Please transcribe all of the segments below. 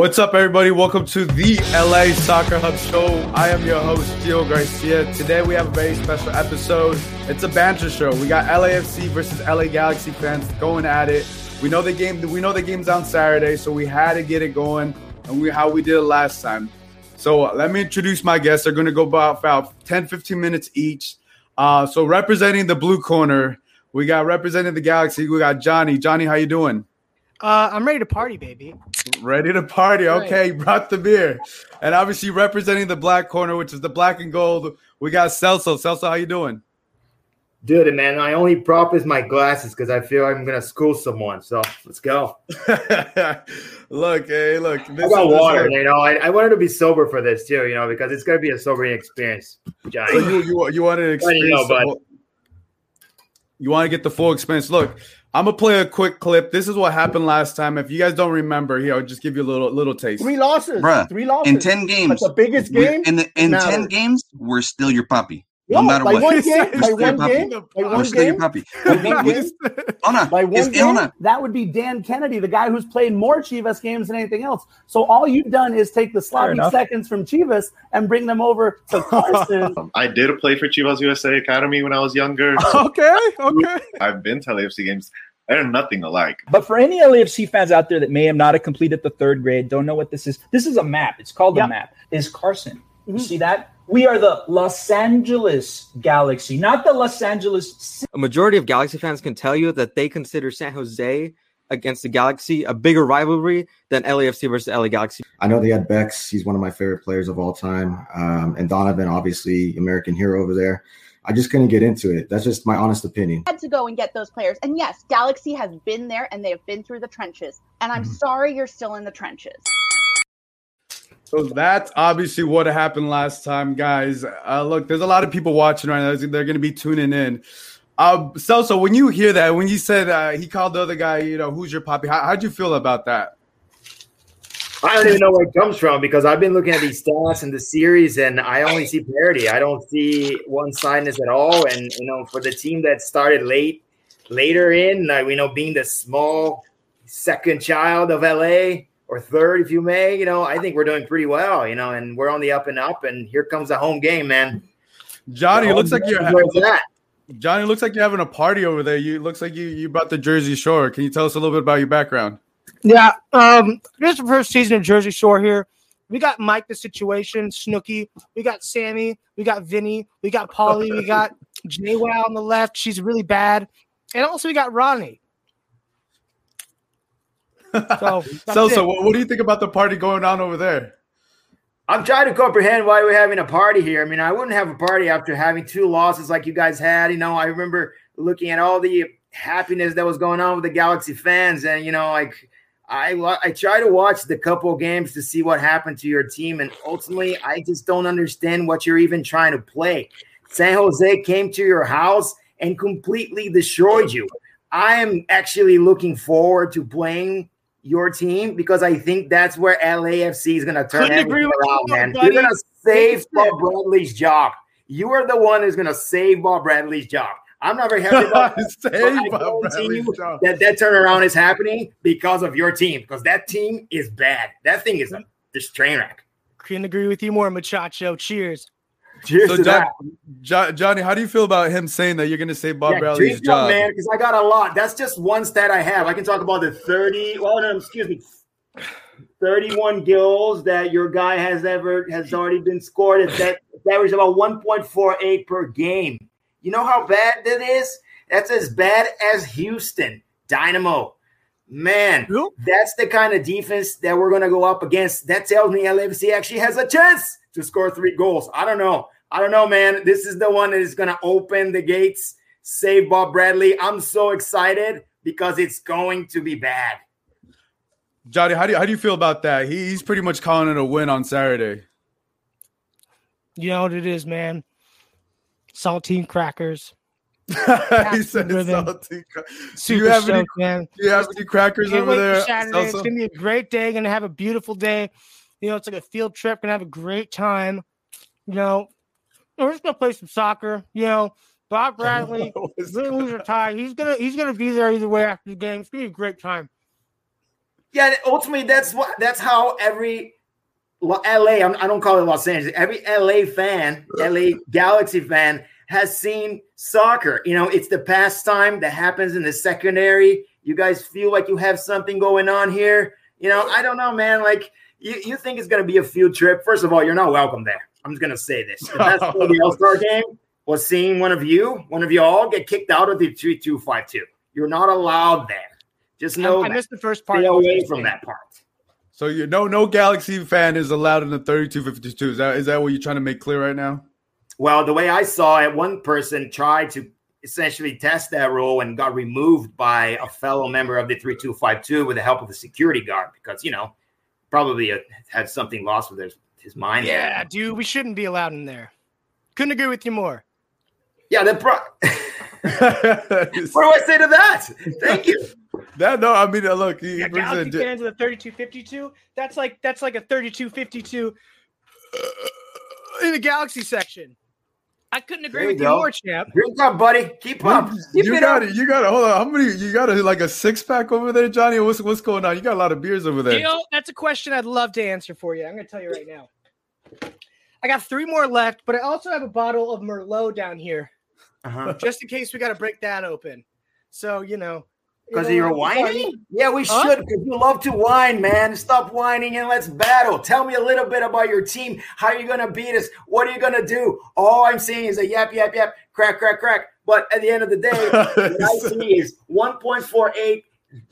What's up, everybody? Welcome to the LA Soccer Hub Show. I am your host, Gio Garcia. Today we have a very special episode. It's a banter show. We got LAFC versus LA Galaxy fans going at it. We know the game. We know the game's on Saturday, so we had to get it going, and we how we did it last time. So uh, let me introduce my guests. They're going to go about, about 10, 15 minutes each. Uh, so representing the blue corner, we got representing the Galaxy. We got Johnny. Johnny, how you doing? Uh, I'm ready to party, baby. Ready to party. Okay, brought the beer. And obviously representing the black corner, which is the black and gold, we got Celso. Celso, how you doing? Dude, man, my only prop is my glasses because I feel I'm gonna school someone. So let's go. look, hey, look. I got water. you know, I, I, wanted to be sober for this too. You know, because it's gonna be a sobering experience. Johnny. So you, you, you want to experience? You, know, but you want to get the full experience. Look, I'm gonna play a quick clip. This is what happened last time. If you guys don't remember, here I'll just give you a little little taste. Three losses, Bruh, three losses in ten games. the biggest game in the, in ten games. We're still your puppy. No, no matter by what. One game, by one game, by one still game, your puppy. Ona, by one game, Ona. that would be Dan Kennedy, the guy who's played more Chivas games than anything else. So all you've done is take the sloppy seconds from Chivas and bring them over to Carson. I did play for Chivas USA Academy when I was younger. So okay, okay. I've been to LAFC games. They're nothing alike. But for any LAFC fans out there that may have not have completed the third grade, don't know what this is. This is a map. It's called yep. a map. Is Carson. Mm-hmm. You see that? We are the Los Angeles Galaxy, not the Los Angeles. A majority of Galaxy fans can tell you that they consider San Jose against the Galaxy a bigger rivalry than LAFC versus LA Galaxy. I know they had Becks. He's one of my favorite players of all time. Um, and Donovan, obviously, American hero over there. I just couldn't get into it. That's just my honest opinion. Had to go and get those players. And yes, Galaxy has been there and they have been through the trenches. And I'm mm-hmm. sorry you're still in the trenches. So that's obviously what happened last time, guys. Uh, look, there's a lot of people watching right now. They're going to be tuning in. Uh, so, so when you hear that, when you said uh, he called the other guy, you know, who's your poppy? How, how'd you feel about that? I don't even know where it comes from because I've been looking at these stats in the series and I only see parity. I don't see one sidedness at all. And you know, for the team that started late, later in, uh, you know, being the small second child of LA or third, if you may, you know, I think we're doing pretty well. You know, and we're on the up and up. And here comes the home game, man. Johnny, it looks like you're. that? Johnny, looks like you're having a party over there. You looks like you you brought the Jersey Shore. Can you tell us a little bit about your background? Yeah, um, this is the first season of Jersey Shore here. We got Mike the Situation, Snooki. We got Sammy. We got Vinny. We got Pauly. we got JWoww on the left. She's really bad. And also we got Ronnie. So, so, so what, what do you think about the party going on over there? I'm trying to comprehend why we're having a party here. I mean, I wouldn't have a party after having two losses like you guys had. You know, I remember looking at all the happiness that was going on with the Galaxy fans, and you know, like I I try to watch the couple games to see what happened to your team, and ultimately, I just don't understand what you're even trying to play. San Jose came to your house and completely destroyed you. I am actually looking forward to playing your team because I think that's where LAFC is going to turn everything around, man. You're going to save Bob Bradley's job. You are the one who's going to save Bob Bradley's job. I'm not very happy about that. that that turnaround is happening because of your team, because that team is bad. That thing is a this train wreck. Couldn't agree with you more, Muchacho. Cheers. Cheers so to John, that. Johnny, how do you feel about him saying that you're going to save Bob yeah, Bradley's job? man, because I got a lot. That's just one stat I have. I can talk about the 30. Well, no, excuse me. 31 goals that your guy has ever has already been scored. At that average about 1.48 per game. You know how bad that is? That's as bad as Houston Dynamo. Man, that's the kind of defense that we're going to go up against. That tells me LAFC actually has a chance to score three goals. I don't know. I don't know, man. This is the one that is going to open the gates, save Bob Bradley. I'm so excited because it's going to be bad. Johnny, how do you, how do you feel about that? he's pretty much calling it a win on Saturday. You know what it is, man saltine crackers. he said saltine crackers. Do you have stoked, any, man. Do you have any crackers over there? Saturday. It's gonna be a great day. Gonna have a beautiful day. You know, it's like a field trip. Gonna have a great time. You know, we're just gonna play some soccer. You know, Bob Bradley, lose or tie, he's gonna he's gonna be there either way after the game. It's gonna be a great time. Yeah, ultimately, that's what that's how every LA. I'm, I do not call it Los Angeles. Every LA fan, LA Galaxy fan, has seen soccer. You know, it's the pastime that happens in the secondary. You guys feel like you have something going on here. You know, I don't know, man. Like you, you think it's gonna be a field trip. First of all, you're not welcome there. I'm just gonna say this. The best of the All-Star game was seeing one of you, one of you all get kicked out of the 3252. You're not allowed there. Just know I, I missed the first part. Stay away from that part. So you no no Galaxy fan is allowed in the 3252. Is that is that what you're trying to make clear right now? Well, the way I saw it, one person tried to essentially test that rule and got removed by a fellow member of the 3252 with the help of the security guard because, you know, probably had something lost with his, his mind. Yeah, dude, we shouldn't be allowed in there. Couldn't agree with you more. Yeah, the pro- what do I say to that? Thank you. That no, I mean, uh, look, he yeah, Galaxy fans of the 3252. That's like that's like a 3252 in the Galaxy section. I couldn't agree with you, you more, champ. Drink up, buddy. Keep up. Keep you got up. it. You got it. Hold on. How many? You got it like a six pack over there, Johnny? What's what's going on? You got a lot of beers over there. You know, that's a question I'd love to answer for you. I'm going to tell you right now. I got three more left, but I also have a bottle of Merlot down here, uh-huh. just in case we got to break that open. So you know, because you are whining? Yeah, we huh? should because you love to whine, man. Stop whining and let's battle. Tell me a little bit about your team. How are you going to beat us? What are you going to do? All I'm seeing is a yap, yap, yap, crack, crack, crack. But at the end of the day, what I see is 1.48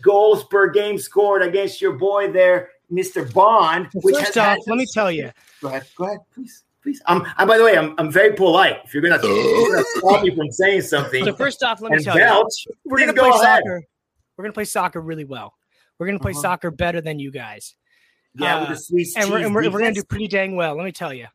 goals per game scored against your boy there, Mr. Bond. Which First off, let me tell you. Go ahead. Go ahead, please. Please. I'm, and by the way, I'm, I'm very polite. If you're gonna, stop me from saying something, so first off, let me tell belch, you, we're gonna play ahead. soccer. We're gonna play soccer really well. We're gonna play uh-huh. soccer better than you guys. Yeah, uh, with the Swiss and, we're, and we're, we're, gonna do pretty dang well. Let me tell you.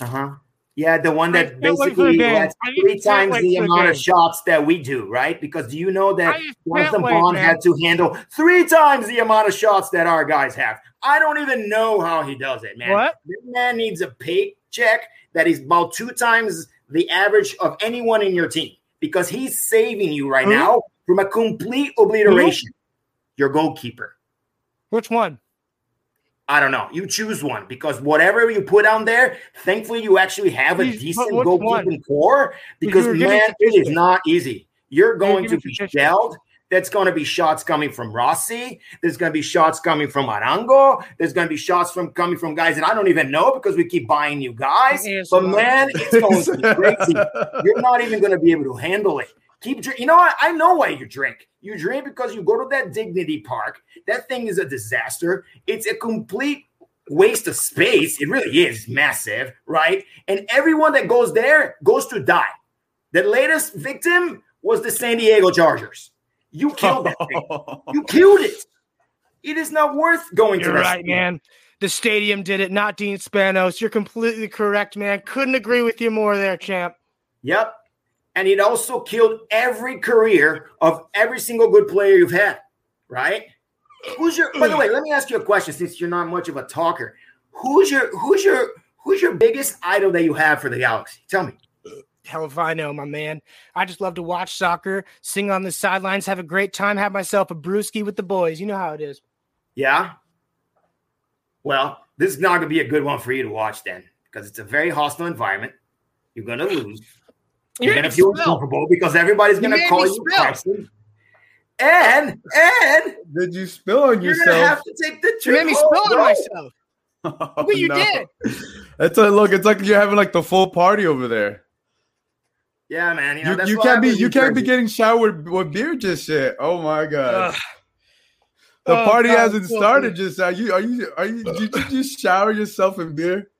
Uh huh. Yeah, the one that basically has three times the amount of shots that we do, right? Because do you know that Jonathan Bond had to handle three times the amount of shots that our guys have? I don't even know how he does it, man. What? This man needs a paycheck that is about two times the average of anyone in your team because he's saving you right mm-hmm. now from a complete obliteration. Mm-hmm. Your goalkeeper. Which one? I don't know. You choose one because whatever you put on there, thankfully you actually have a decent goalkeeping core. Because man, it is not easy. You're going to be shelled. That's going to be shots coming from Rossi. There's going to be shots coming from Arango. There's going to be shots from coming from guys that I don't even know because we keep buying new guys. But man, it's going to be crazy. You're not even going to be able to handle it. Keep drink. You know what? I know why you drink. You drink because you go to that Dignity Park. That thing is a disaster. It's a complete waste of space. It really is massive, right? And everyone that goes there goes to die. The latest victim was the San Diego Chargers. You killed that thing. You killed it. It is not worth going You're to. right, man. The stadium did it, not Dean Spanos. You're completely correct, man. Couldn't agree with you more there, champ. Yep. And it also killed every career of every single good player you've had, right? Who's your by the way, let me ask you a question since you're not much of a talker. Who's your who's your who's your biggest idol that you have for the Galaxy? Tell me. Hell if I know, my man. I just love to watch soccer, sing on the sidelines, have a great time, have myself a brewski with the boys. You know how it is. Yeah. Well, this is not going to be a good one for you to watch then, because it's a very hostile environment. You're going to lose. You're, going to feel uncomfortable because everybody's going to call you Carson. And and did you spill on you're yourself? You're gonna have to take the trip. You made me spill oh, on myself. Oh, what you no. did. It's a look. It's like you're having like the full party over there. Yeah, man. You, know, you, you can't be you can't be getting showered with beer just yet. Oh my god. The oh, party god, hasn't started just are you are you are you did you just shower yourself in beer?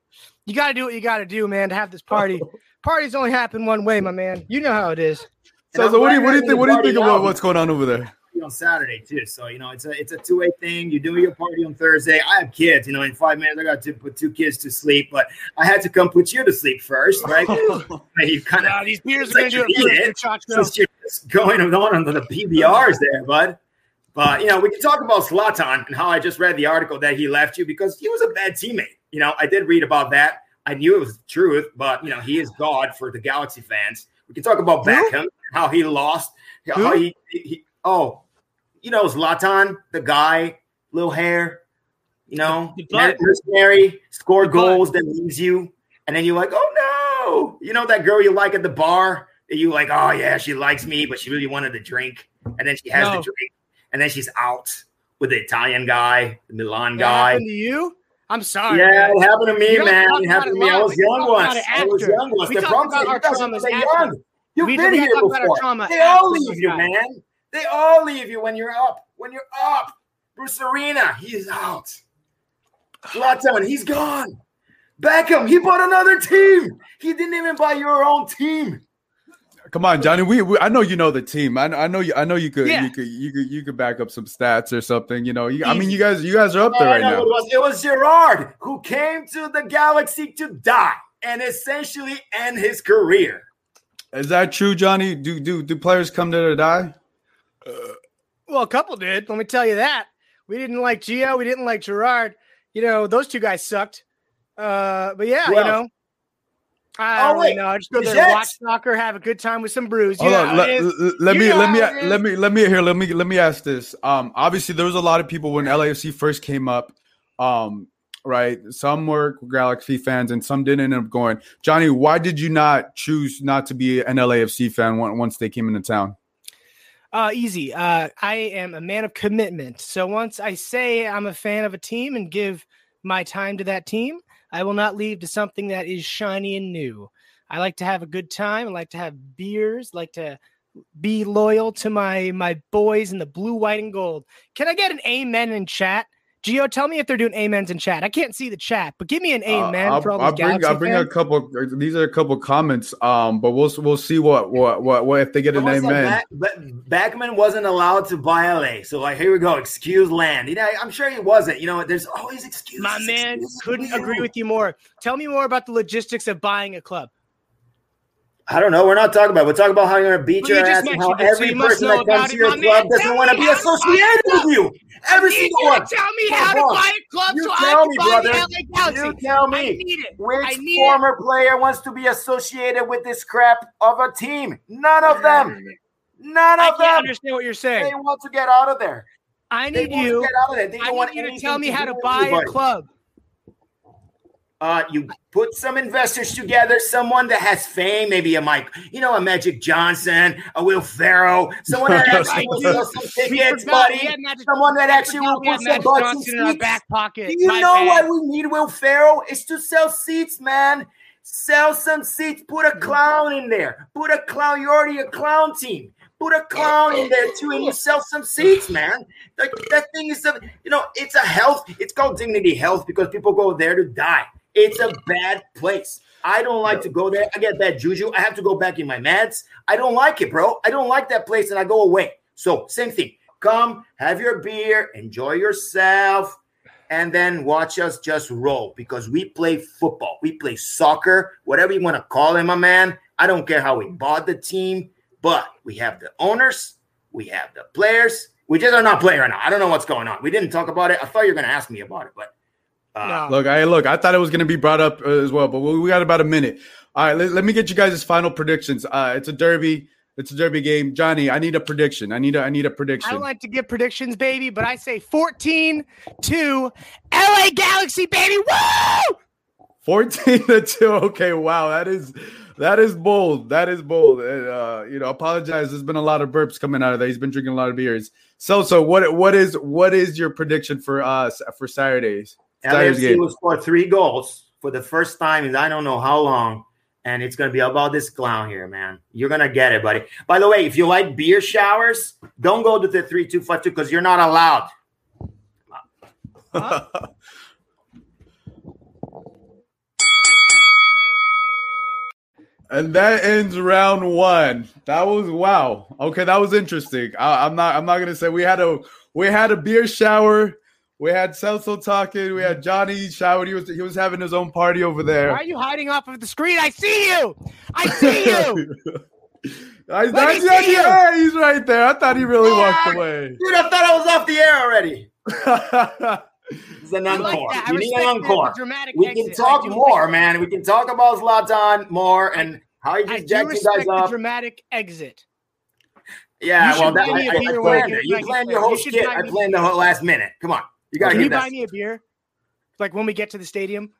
You gotta do what you gotta do, man, to have this party. Parties only happen one way, my man. You know how it is. So, so what do you what do you think what do you think about what's going on over there? on Saturday too. So you know, it's a it's a two way thing. You do your party on Thursday. I have kids. You know, in five minutes I got to put two kids to sleep, but I had to come put you to sleep first, right? you kind of these beers are going to do it first. you're just going on under the PBRs there, bud. But you know, we can talk about Zlatan and how I just read the article that he left you because he was a bad teammate. You know, I did read about that. I knew it was the truth, but you know, he is God for the Galaxy fans. We can talk about Beckham, how he lost, how he, he, oh, you know, Zlatan, the guy little hair, you know, mercenary, score goals, then leaves you, and then you're like, oh no, you know that girl you like at the bar you like, oh yeah, she likes me, but she really wanted the drink, and then she has No. the drink, and then she's out with the Italian guy, the Milan That guy. happened to you? I'm sorry. Yeah, man. it happened to me, man. It happened to me. I was young once. I was young once. The talk about our you guys are traumas young. You've We- been here gotta talk about our before. trauma They all leave you, man. They all leave you when you're up. When you're up. Bruce Arena, he's out. Zlatan, he's gone. Beckham, he bought another team. He didn't even buy your own team. Come on, Johnny. We, we I know you know the team. I, I know you. I know you could. Yeah. You could. You could. You could back up some stats or something. You know. You, I mean, you guys. You guys are up there right now. It was, it was Gerrard who came to the Galaxy to die and essentially end his career. Is that true, Johnny? Do do do players come there to die? Well, a couple did. Let me tell you that. We didn't like Gio. We didn't like Gerrard. You know, those two guys sucked. Uh, but yeah, Well- you know. I Oh, don't wait. know. I just go The there, and watch soccer, have a good time with some brews. You Hold know on. how Let, it is. let- let You me know let me how it is. let me let me here. Let me let me ask this. Um, obviously there was a lot of people when LAFC first came up. Um, right. Some were Galaxy fans and some didn't end up going. Johnny, why did you not choose not to be an LAFC fan once they came into town? Uh, easy. Uh, I am a man of commitment. So once I say I'm a fan of a team and give my time to that team, I will not leave to something that is shiny and new. I like to have a good time. I like to have beers. Like to be loyal to my my boys in the blue, white, and gold. Can I get an amen in chat? Gio, tell me if they're doing amens in chat. I can't see the chat, but give me an Uh, amen I'll, for all I'll these bring I'll bring a couple. These are a couple comments. Um, but we'll we'll see what what what, what if they get an Someone said amen. Back, Ba- Beckham wasn't allowed to buy LA. So like, here we go. Excuse land. You know, I'm sure he wasn't. You know, there's always excuses. My man excuses. couldn't agree with you more. Tell me more about the logistics of buying a club. I don't know. We're not talking about. it. We're talking about how you're gonna beat Well, you your just ass and how it, so every person that comes to your club doesn't want to be how to buy a associated with you. Every I need single you to one. tell me Come how to buy a club You so I tell can me, buy brother. the LA Galaxy. You tell me. I need it. Which I need former player wants to be associated with this crap of a team? None of them. None I of can't them. understand what you're saying. They want to get out of there. I They need want to you. get out of there. They I don't want need you to tell me how to with buy a club. Uh, you put some investors together, someone that has fame, maybe a Mike, you know, a Magic Johnson, a Will Ferrell, someone that actually will sell some tickets, buddy. Someone that actually will put some butts in Johnson in our back pocket. Do you My know bad. why we need Will Ferrell? Is to sell seats, man. Sell some seats. Put a clown in there. Put a clown. You're already a clown team. Put a clown in there too, and you sell some seats, man. Like that thing is, a, you know, it's a health. It's called dignity health because people go there to die. It's a bad place. I don't like to go there. I get bad juju. I have to go back in my meds. I don't like it, bro. I don't like that place, and I go away. So same thing. Come, have your beer, enjoy yourself, and then watch us just roll because we play football. We play soccer, whatever you want to call it, my man. I don't care how we bought the team, but we have the owners, we have the players. We just are not playing right now. I don't know what's going on. We didn't talk about it. I thought you were going to ask me about it, but uh, Look, I look. I thought it was going to be brought up uh, as well, but we got about a minute. All right, let, let me get you guys' final predictions. Uh, it's a derby. It's a derby game. Johnny, I need a prediction. I need a I need a I prediction. don't like to give predictions, baby, but I say 14 to LA Galaxy, baby. Woo! 14 to 2. Okay, wow. That is that is bold. That is bold. And, uh, you know, apologize. There's been a lot of burps coming out of there. He's been drinking a lot of beers. So so what what is what is your prediction for us for Saturdays? LAFC will score three goals for the first time in I don't know how long. And it's going to be about this clown here, man. You're going to get it, buddy. By the way, if you like beer showers, don't go to the 3252 because you're not allowed. And that ends round one. That was wow. Okay, that was interesting. I, I'm not. I'm not gonna say we had a we had a beer shower. We had Celso talking. We had Johnny showered. He was he was having his own party over there. Why are you hiding off of the screen? I see you. I see you. I, that's, that's- see you. he's right there. I thought he really walked away. Dude, I thought I was off the air already. It's an I like encore. that. We need an encore. the dramatic We can exit. I talk more, like- man. We can talk about Zlatan more and how he I just jacked you respect guys the up. dramatic exit. Yeah, You well, that, buy me a I, I beer I planned it. You planned your whole You skit. I me- planned the whole last minute. Come on. You gotta Can you get buy that. me a beer? Like when we get to the stadium?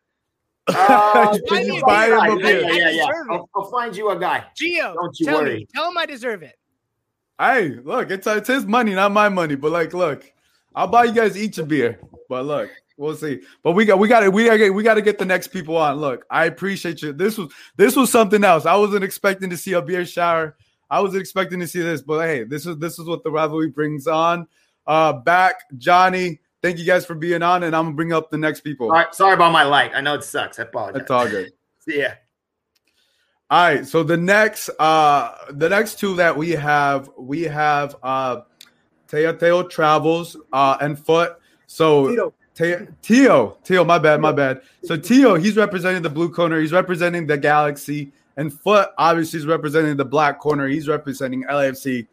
Uh, Buy can me you a buy beer. him I- a beer? I Yeah, yeah. deserve it. I'll, I'll find you a guy. Gio, Don't you tell worry. me. Tell him I deserve it. Hey, look, it's it's his money, not my money. But like, look, I'll buy you guys each a beer. But look, we'll see. But we got we got to we got to we got to get the next people on. Look, I appreciate you. This was this was something else. I wasn't expecting to see a beer shower. I wasn't expecting to see this, but hey, this is this is what the rivalry brings on. Uh, back Johnny. Thank you guys for being on, and I'm gonna bring up the next people. All right, sorry about my light. I know it sucks. I apologize. It's all good. Yeah. All right, so the next uh the next two that we have, we have uh Teo Teo Travels uh and Foot. So Tito. Teo, Teo, Teo, my bad, my bad. So Teo, he's representing the blue corner, he's representing the Galaxy, and Foot obviously is representing the black corner, he's representing LAFC.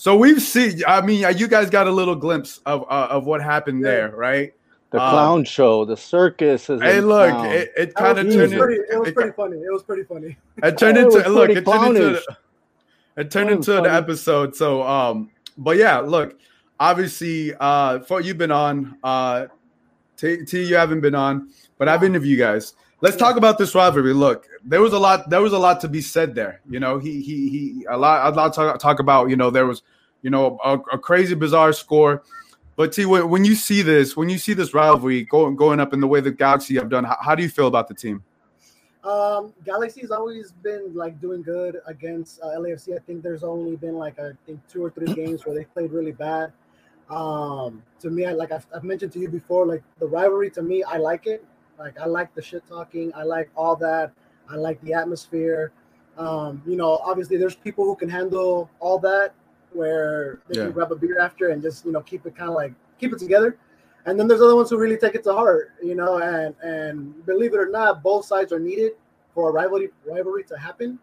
So we've seen, I mean, you guys got a little glimpse of uh, of what happened there, right? The Um, clown show, the circus is. Hey, look, town. it, it kind of turned pretty, it was it- pretty funny. It was pretty funny. it turned into was look, it turned into it turned into the funny. episode. So um, but yeah, look, obviously, uh, for you've been on, uh, T, T you haven't been on, but I've interviewed you guys. Let's talk about this rivalry. Look, there was a lot. There was a lot to be said there. You know, he he he. A lot. A lot to talk, about. You know, there was, you know, a, a crazy, bizarre score. But T, when, when you see this, when you see this rivalry going going up in the way the Galaxy have done, how, how do you feel about the team? Um, Galaxy's always been like doing good against uh, LAFC. I think there's only been like I think two or three games where they played really bad. Um, to me, I like I've, I've mentioned to you before, like the rivalry to me, I like it. Like I like the shit talking. I like all that. I like the atmosphere. Um, you know, obviously there's people who can handle all that where they Yeah. can grab a beer after and just you know keep it kind of like keep it together. And then there's other ones who really take it to heart, you know, and and believe it or not, both sides are needed for a rivalry rivalry to happen.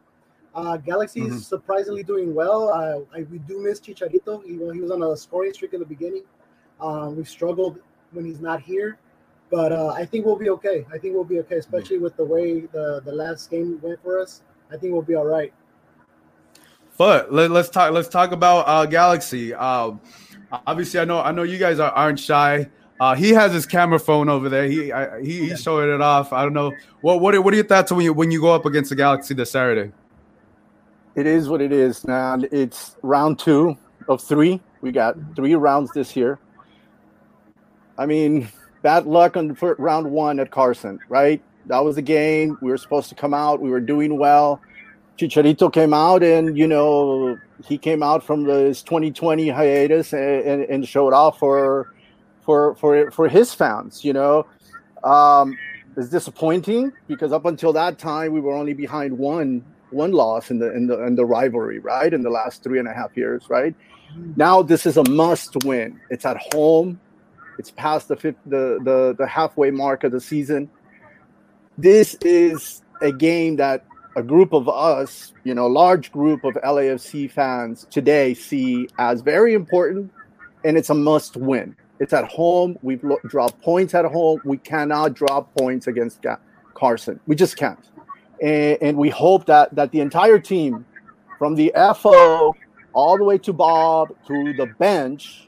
Uh, Galaxy is Mhm. surprisingly doing well. Uh, I, we do miss Chicharito. He, he was on a scoring streak in the beginning. Um, we struggled when he's not here, but uh, I think we'll be okay. I think we'll be okay, especially with the way the, the last game went for us. I think we'll be all right. But let, us talk. Let's talk about uh, Galaxy. Um, obviously, I know. I know you guys are, aren't shy. Uh, he has his camera phone over there. He I, he he's showing it off. I don't know. What what are, what are your thoughts when you when you go up against the Galaxy this Saturday? It is what it is now. It's round two of three. We got three rounds this year. I mean, bad luck on round one at Carson, right? That was the game. We were supposed to come out. We were doing well. Chicharito came out, and you know he came out from his 2020 hiatus and, and, and showed off for for for for his fans. You know, um, it's disappointing because up until that time we were only behind one one loss in the in the in the rivalry, right? In the last three and a half years, right? Now this is a must win. It's at home. It's past the fifth, the the the halfway mark of the season. This is a game that a group of us, you know, a large group of LAFC fans today see as very important, and it's a must win. It's at home. We've lo- dropped points at home. We cannot drop points against Ga- Carson. We just can't. And, and we hope that that the entire team, from the FO all the way to Bob to the bench,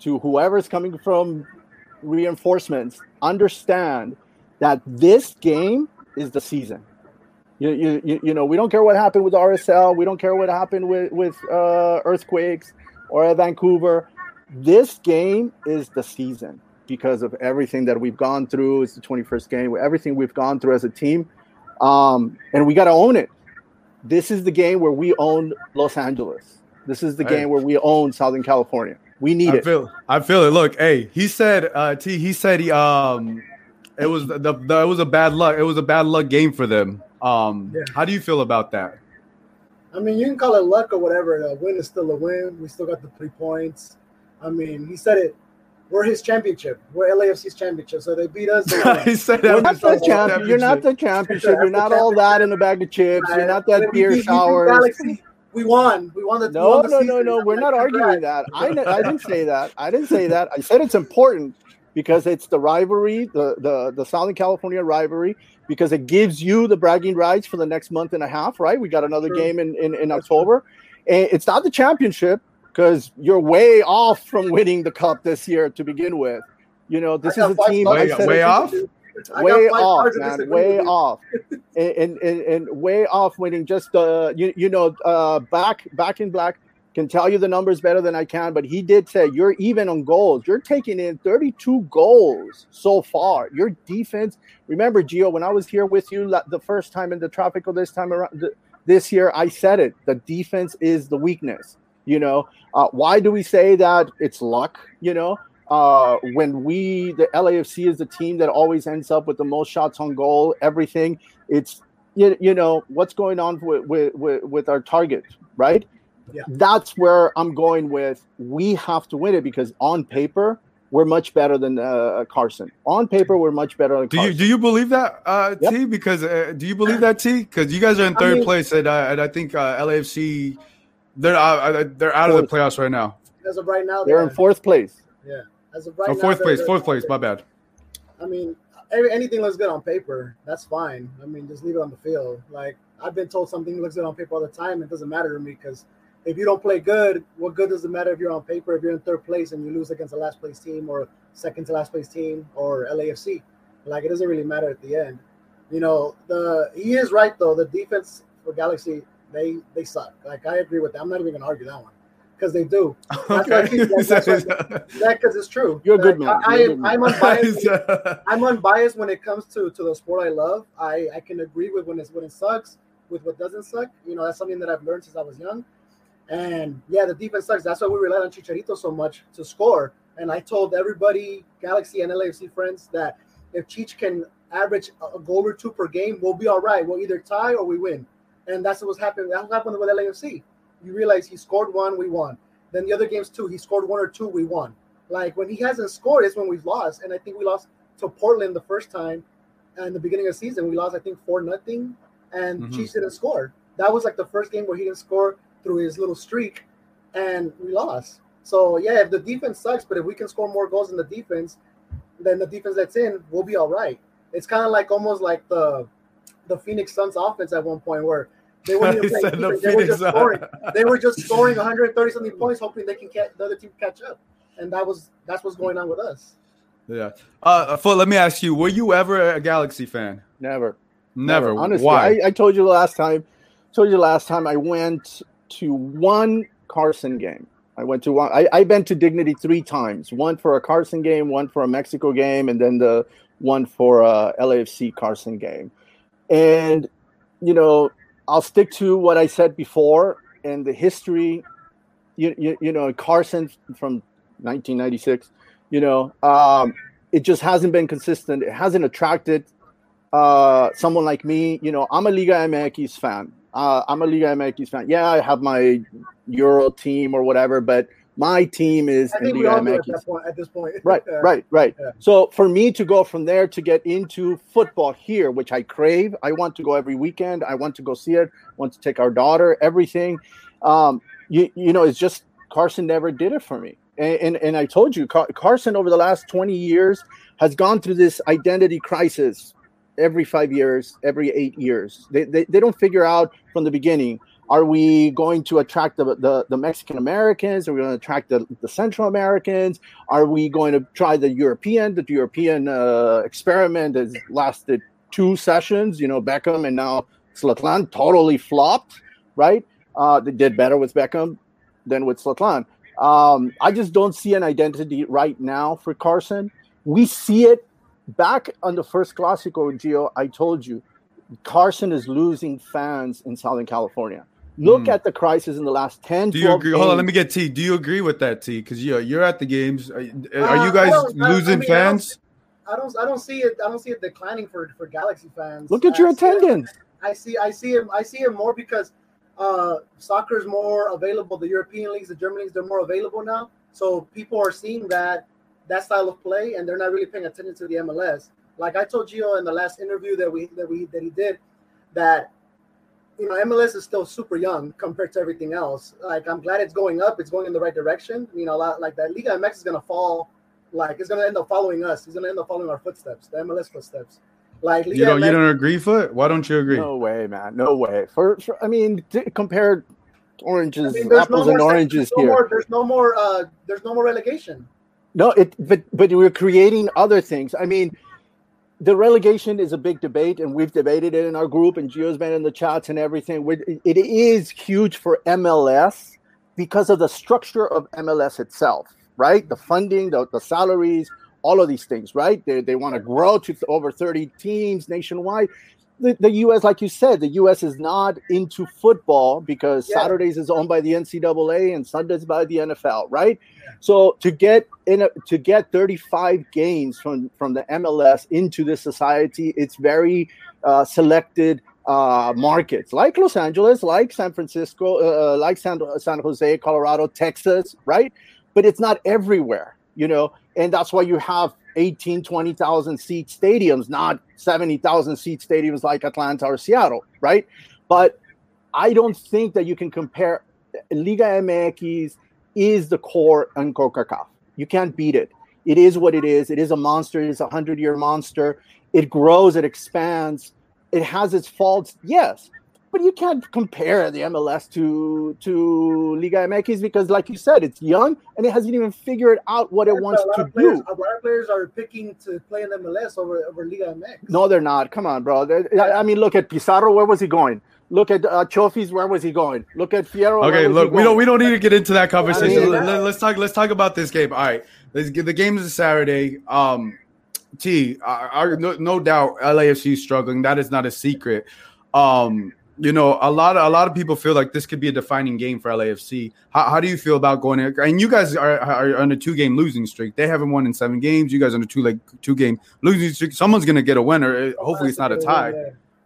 to whoever's coming from reinforcements, understand that this game is the season. You, you, you, know, we don't care what happened with RSL. We don't care what happened with, with uh, earthquakes or Vancouver. This game is the season because of everything that we've gone through. It's the 21st game, everything we've gone through as a team. Um, and we got to own it. This is the game where we own Los Angeles. This is the game where we own Southern California. We need I it. feel I feel it. Look, hey, he said uh T he said he um it was the, the, the it was a bad luck. It was a bad luck game for them. Um Yeah. how do you feel about that? I mean, you can call it luck or whatever. A win is still a win. We still got the three points. I mean, he said it. We're his championship. We're LAFC's championship. So they beat us. he said You're that not the the champion. You're not the championship. You're not all that in a bag of chips. You're not that beer beat- we beat showers. Galaxy, we won. We won the. we No, won the no, no, season. no. We're like, not arguing congrats. that. I didn't say that. I didn't say that. I said it's important because it's the rivalry, the, the, the Southern California rivalry, because it gives you the bragging rights for the next month and a half, right? We got another True. game in, in, in October. And it's not the championship because you're way off from winning the cup this year to begin with. You know, this is a team way, way off. Way off, man. Way off, and, and, and way off. Winning just uh, you you know uh, back back in black can tell you the numbers better than I can, but he did say you're even on goals. You're taking in 32 goals so far. Your defense. Remember, Gio, when I was here with you the first time in the tropical this time around this year, I said it. The defense is the weakness. You know, uh, why do we say that? It's luck. You know, uh, when we the LAFC is the team that always ends up with the most shots on goal, everything. It's you, you know what's going on with, with with, with our target, right? Yeah. That's where I'm going with. We have to win it because on paper we're much better than uh, Carson. On paper, we're much better than. Do Carson. you do you believe that uh, yep. T? Because uh, do you believe that T? Because you guys are in third I mean, place, and, uh, and I think uh, LAFC they're out, they're out of the playoffs right now. As of right now, they're, they're in fourth place. Yeah. As of right oh, now, fourth place, fourth place. My bad. I mean, anything looks good on paper. That's fine. I mean, just leave it on the field. Like I've been told, something looks good on paper all the time. It doesn't matter to me because if you don't play good, what good does it matter if you're on paper? If you're in third place and you lose against the last place team or second to last place team or LAFC, like it doesn't really matter at the end. You know, the he is right though. The defense for Galaxy, they they suck. Like I agree with that. I'm not even gonna argue that one because they do. That's okay. that because it's true. You're a good man. I, am I'm unbiased. I'm unbiased when it comes to to the sport I love. I I can agree with when it's when it sucks, with what doesn't suck. You know, that's something that I've learned since I was young. And yeah, the defense sucks. That's why we rely on Chicharito so much to score. And I told everybody, Galaxy and LAFC friends, that if Chich can average a goal or two per game, we'll be all right. We'll either tie or we win. And that's what's happening. That's what happened with LAFC you realize he scored one, we won. Then the other games too, he scored one or two, we won. Like when he hasn't scored is when we've lost. And I think we lost to Portland the first time and the beginning of the season. We lost, I think, four nothing, and mm-hmm. Chiefs didn't score. That was like the first game where he didn't score through his little streak, and we lost. So yeah, if the defense sucks, but if we can score more goals in the defense, then the defense that's in, we'll be all right. It's kind of like almost like the the Phoenix Suns offense at one point where they weren't even playing defense. They were just scoring. They were just scoring 130 something points, hoping they can catch the other team catch up. And that was that's what's going on with us. Yeah. Uh, Foot, let me ask you: Were you ever a Galaxy fan? Never. Never. Never. Honestly, Why? I, I told you last time. Told you last time I went to one Carson game. I went to one. I, I've been to Dignity three times. One for a Carson game, one for a Mexico game, and then the one for a LAFC Carson game. And you know, I'll stick to what I said before and the history. You, you, you know, Carson from 1996. You know, um, it just hasn't been consistent. It hasn't attracted uh, someone like me. You know, I'm a Liga MX fan. Uh, I'm a Liga MX fan. Yeah, I have my Euro team or whatever, but my team is I we all at, point, at this point. Right, right, right. Yeah. So for me to go from there to get into football here, which I crave, I want to go every weekend. I want to go see it. I want to take our daughter, everything. Um, you, you know, it's just Carson never did it for me. And, and, and I told you, Car- Carson over the last 20 years has gone through this identity crisis every five years, every eight years. They, they, they don't figure out from the beginning are we going to attract the, the, the Mexican Americans? Are we going to attract the, the Central Americans? Are we going to try the European? The European uh, experiment has lasted two sessions, you know, Beckham and now Zlatan totally flopped, right? Uh, they did better with Beckham than with Zlatan. Um, I just don't see an identity right now for Carson. We see it back on the first Classico, Gio. I told you, Carson is losing fans in Southern California. Look mm. at the crisis in the last 10 Do you agree? Games. Hold on, let me get T. Do you agree with that, T? Because you're, you're at the games. Are, are you uh, guys losing I mean, fans? I don't, I don't see it. I don't see it declining for, for Galaxy fans. Look at your attendance. I see I see him I see him more because uh, soccer is more available. The European leagues, the German leagues, they're more available now. So people are seeing that that style of play, and they're not really paying attention to the MLS. Like I told Gio in the last interview that we that we that he did, that you know, MLS is still super young compared to everything else. Like, I'm glad it's going up. It's going in the right direction. You know, a lot like that. Liga MX is gonna fall. Like, it's gonna end up following us. It's gonna end up following our footsteps, the MLS footsteps. Like, Liga you don't, MX, you don't agree, foot? Why don't you agree? No way, man. No way. For, for I mean, compare oranges, I mean, apples no and oranges there's no here. More, there's no more. Uh, there's no more relegation. No, it but but we're creating other things. I mean, the relegation is a big debate, and we've debated it in our group, and Gio's been in the chats and everything. It is huge for MLS because of the structure of MLS itself, right? The funding, the, the salaries, all of these things, right? They, they want to grow to over 30 teams nationwide. The, the U.S., like you said, the U.S. is not into football because yeah. Saturdays is owned by the NCAA and Sundays by the NFL, right? Yeah. So to get in a, to get 35 games from from the MLS into this society, it's very uh, selected uh, markets like Los Angeles, like San Francisco, uh, uh, like San, San Jose, Colorado, Texas, right? But it's not everywhere, you know, and that's why you have 18, 20,000 seat stadiums, not 70,000 seat stadiums like Atlanta or Seattle, right? But I don't think that you can compare Liga MX is the core on CONCACAF. You can't beat it. It is what it is. It is a monster. It is a 100 year monster. It grows, it expands it has its faults, yes, but you can't compare the MLS to to Liga MX because, like you said, it's young and it hasn't even figured out what it wants to players, do. A lot of players are picking to play in MLS over over Liga MX. No, they're not. Come on, bro. They're, I mean, look at Pizarro. Where was he going? Look at uh, Chofis. Where was he going? Look at Fierro. Okay, look, we don't we don't need to get into that conversation. I mean, Let, us talk. Let's talk about this game. All right, let's get the game is Saturday. Um, T, I, I, no, no doubt LAFC is struggling. That is not a secret. Um, you know, a lot of a lot of people feel like this could be a defining game for LAFC. How, how do you feel about going in? And you guys are, are on a two game losing streak. They haven't won in seven games. You guys on a two like two game losing streak. Someone's gonna get a winner. Hopefully, it's not a tie.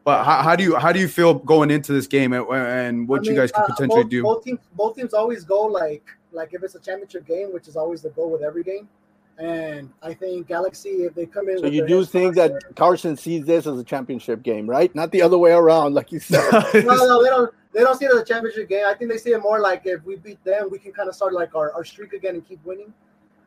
But how, how, do you how do you feel going into this game and, and what I mean, you guys could potentially uh, both, do? Both teams both teams always go like like if it's a championship game, which is always the goal with every game. And I think Galaxy, if they come in, so you do think that Carson sees this as a championship game, right? Not the other way around, like you said. no, no, they don't. They don't see it as a championship game. I think they see it more like if we beat them, we can kind of start like our, our streak again and keep winning.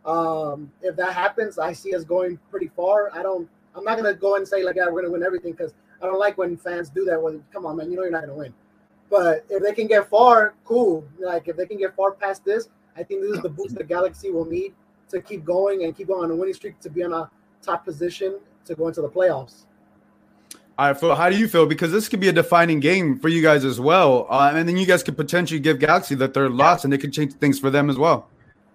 Um, if that happens, I see us going pretty far. I don't. I'm not gonna go and say like, yeah, we're gonna win everything because I don't like when fans do that. When come on, man, you know you're not gonna win. But if they can get far, cool. Like if they can get far past this, I think this is the boost that Galaxy will need to keep going and keep going on a winning streak to be on a top position to go into the playoffs. All right, Phil, how do you feel? Because this could be a defining game for you guys as well. Uh, and then you guys could potentially give Galaxy the third loss and it could change things for them as well.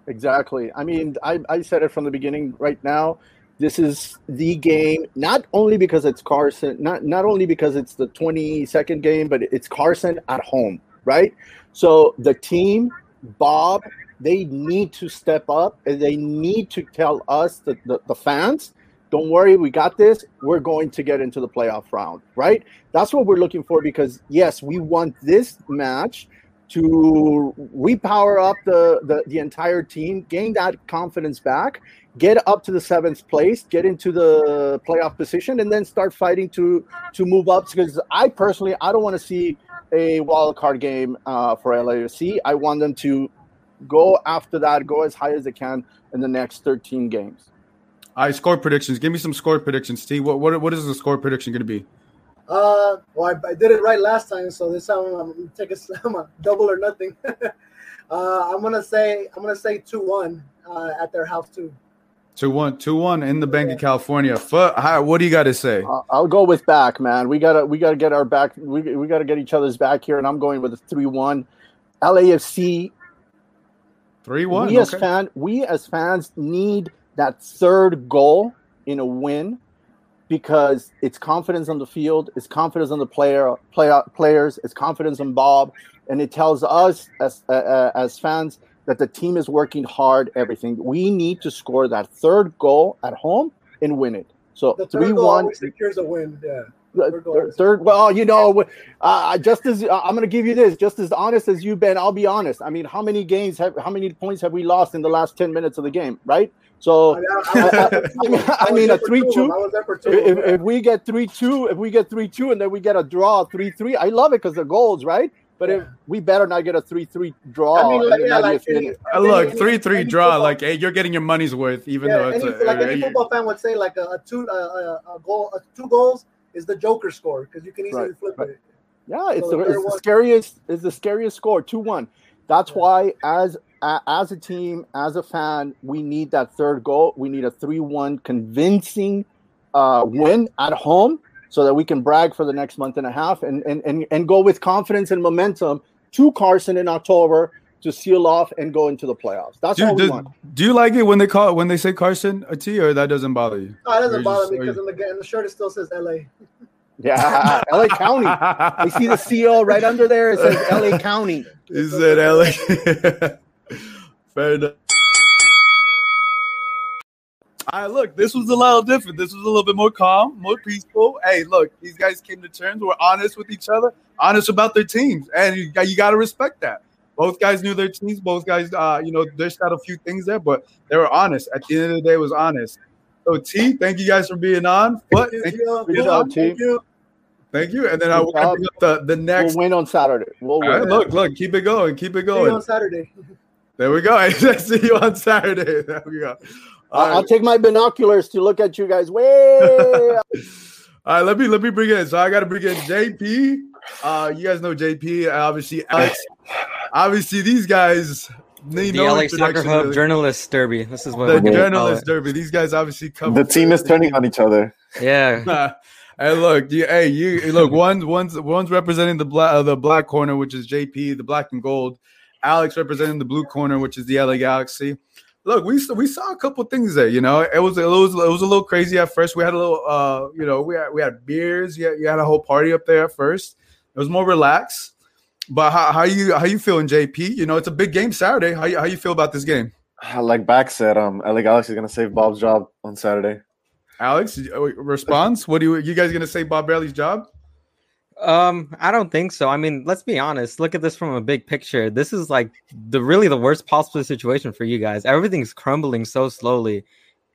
Exactly. I mean, I, I said it from the beginning right now. This is the game, not only because it's Carson, not, not only because it's the 22nd game, but it's Carson at home, right? So the team, Bob, they need to step up and they need to tell us, the, the, the fans, don't worry, we got this. We're going to get into the playoff round, right? That's what we're looking for because, yes, we want this match to repower up the, the, the entire team, gain that confidence back, get up to the seventh place, get into the playoff position, and then start fighting to to move up. Because I personally, I don't want to see a wild card game uh, for LAFC. I want them to go after that, go as high as they can in the next 13 games. All right, score predictions. Give me some score predictions, T. What what, what is the score prediction going to be? Uh, well, I, I, did it right last time, so this time I'm gonna take a, I'm a double or nothing. uh, I'm gonna say I'm gonna say two one uh, at their house too. Two one, two one in the Bank yeah. of California. Foot. How, what do you got to say? Uh, I'll go with back, man. We gotta we gotta get our back. We we gotta get each other's back here, and I'm going with a three one. LAFC Three one. We as fan, we as fans need that third goal in a win because it's confidence on the field, it's confidence on the player, play, players, it's confidence on Bob, and it tells us as uh, uh, as fans that the team is working hard. Everything we need to score that third goal at home and win it. So three one secures a win. Yeah. Third, third, well, you know, uh, just as uh, I'm going to give you this, just as honest as you've been, I'll be honest. I mean, how many games have, how many points have we lost in the last 10 minutes of the game, right? So, I, mean, I mean, a three-two. If, if we get three-two, if we get three-two, and then we get a draw, three-three, I love it because the goals, right? But yeah. if we better not get a three-three draw. I mean, like, yeah, like any, look, three-three draw, football. like hey, you're getting your money's worth, even yeah, though it's any, a, like any football fan would say, like a, a two, uh, a goal, two goals is the Joker score because you can easily right, flip right. it. Yeah, it's, so the, it's the scariest. It's the scariest score, two one. That's yeah. why, as as a team, as a fan, we need that third goal. We need a three-one convincing uh, win at home so that we can brag for the next month and a half and and and, and go with confidence and momentum to Carson in October to seal off and go into the playoffs. That's Do, all we do, want. do you like it when they call it when they say Carson a T, or that doesn't bother you? Oh, it doesn't you bother just- me because you- in the, in the shirt it still says LA. Yeah, LA County. I see the CO right under there. It says LA County. He said LA. Fair enough. All right, look, this was a little different. This was a little bit more calm, more peaceful. Hey, look, these guys came to terms, were honest with each other, honest about their teams, and you, you got to respect that. Both guys knew their teams. Both guys, uh, you know, dished out a few things there, but they were honest. At the end of the day, it was honest. So, T, thank you guys for being on. But thank you. Good job, T. Thank you. Thank you. And then I'll job. bring up the, the next. We'll win on Saturday. We'll win. right, look, look, keep it going, keep it See going. on Saturday. There we go. I see you on Saturday. There we go. All I'll, I'll right. take my binoculars to look at you guys way. All right, let me let me bring in. So I got to bring in JP. Uh, you guys know JP, obviously Alex. Obviously, these guys need The no LA Soccer Hub really. Journalist Derby. This is what The we're journalist derby. These guys obviously come. The team is turning on each other. Yeah. hey, look, you, hey, you look. One, one's one's representing the black, uh, the black corner, which is JP, the black and gold. Alex representing the blue corner, which is the LA Galaxy. Look, we we saw a couple things there. You know, it was it was it was a little crazy at first. We had a little, uh, you know, we had we had beers. You had, you had a whole party up there at first. It was more relaxed. But how, how you how you feeling, JP? You know, it's a big game Saturday. How you, how you feel about this game, Like Back said, um, LA Alex is gonna save Bob's job on Saturday. Alex? uh, Response? What do you you guys gonna say? Bob Bradley's job? Um, I don't think so. I mean, let's be honest. Look at this from a big picture. This is like the really the worst possible situation for you guys. Everything's crumbling so slowly.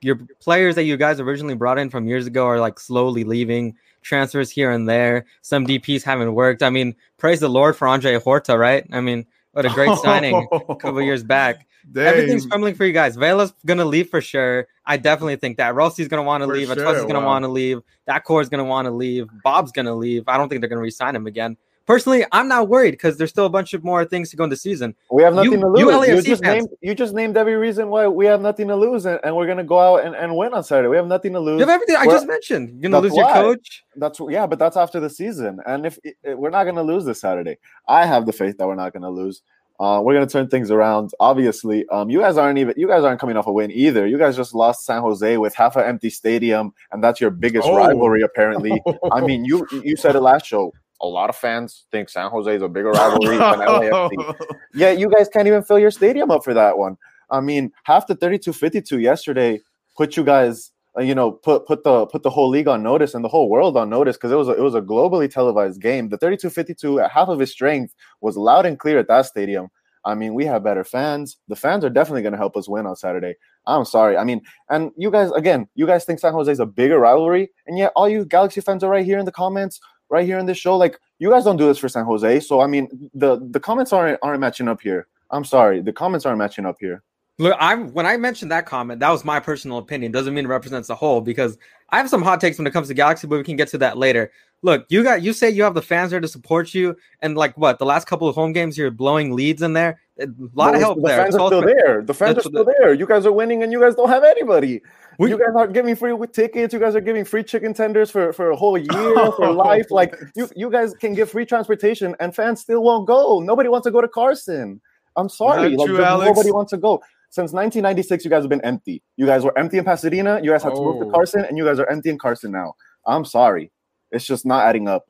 Your players that you guys originally brought in from years ago are like slowly leaving. Transfers here and there. Some DPs haven't worked. I mean, praise the Lord for Andre Horta, right? I mean, what a great signing a couple years back. Everything's crumbling for you guys. Vela's gonna leave for sure. I definitely think that. Rossi's gonna want to leave. sure, Atuesta's gonna wow. want to leave. That core is gonna want to leave. Bob's gonna leave. I don't think they're gonna resign him again. Personally, I'm not worried because there's still a bunch of more things to go in the season. We have nothing You- to lose. you You, just fans. named you just named every reason why we have nothing to lose, and, and we're gonna go out and, and win on Saturday. We have nothing to lose. You have everything I We're- just mentioned. You're gonna That's lose your coach. That's yeah, but that's after the season, and if i- we're not gonna lose this Saturday, I have the faith that we're not gonna lose. Uh, we're gonna turn things around. Obviously, um, you guys aren't even you guys aren't coming off a win either. You guys just lost San Jose with half an empty stadium, and that's your biggest Oh. rivalry. Apparently, I mean, you you said it last show. A lot of fans think San Jose is a bigger rivalry than LAFC. Yeah, you guys can't even fill your stadium up for that one. I mean, half the 32-52 yesterday put you guys, uh, you know, put put the put the whole league on notice and the whole world on notice because it was a, it was a globally televised game. The 32-52 at half of its strength was loud and clear at that stadium. I mean, we have better fans. The fans are definitely going to help us win on Saturday. I'm sorry. I mean, and you guys again, you guys think San Jose is a bigger rivalry, and yet all you Galaxy fans are right here in the comments, right here in this show. Like you guys don't do this for San Jose, so I mean, the the comments aren't aren't matching up here. I'm sorry, the comments aren't matching up here. Look, I'm when I mentioned that comment, that was my personal opinion. Doesn't mean it represents the whole because I have some hot takes when it comes to Galaxy, but we can get to that later. Look, you got you say you have the fans there to support you, and like what the last couple of home games, you're blowing leads in there. A lot of help the there. fans are still there. The fans are still there. You guys are winning, and you guys don't have anybody. We- you guys are giving free tickets. You guys are giving free chicken tenders for, for a whole year for oh, life. Like you, you guys can give free transportation, and fans still won't go. Nobody wants to go to Carson. I'm sorry, like true, nobody wants to go. Since 1996, you guys have been empty. You guys were empty in Pasadena. You guys had to move to Oh. Carson, and you guys are empty in Carson now. I'm sorry, it's just not adding up.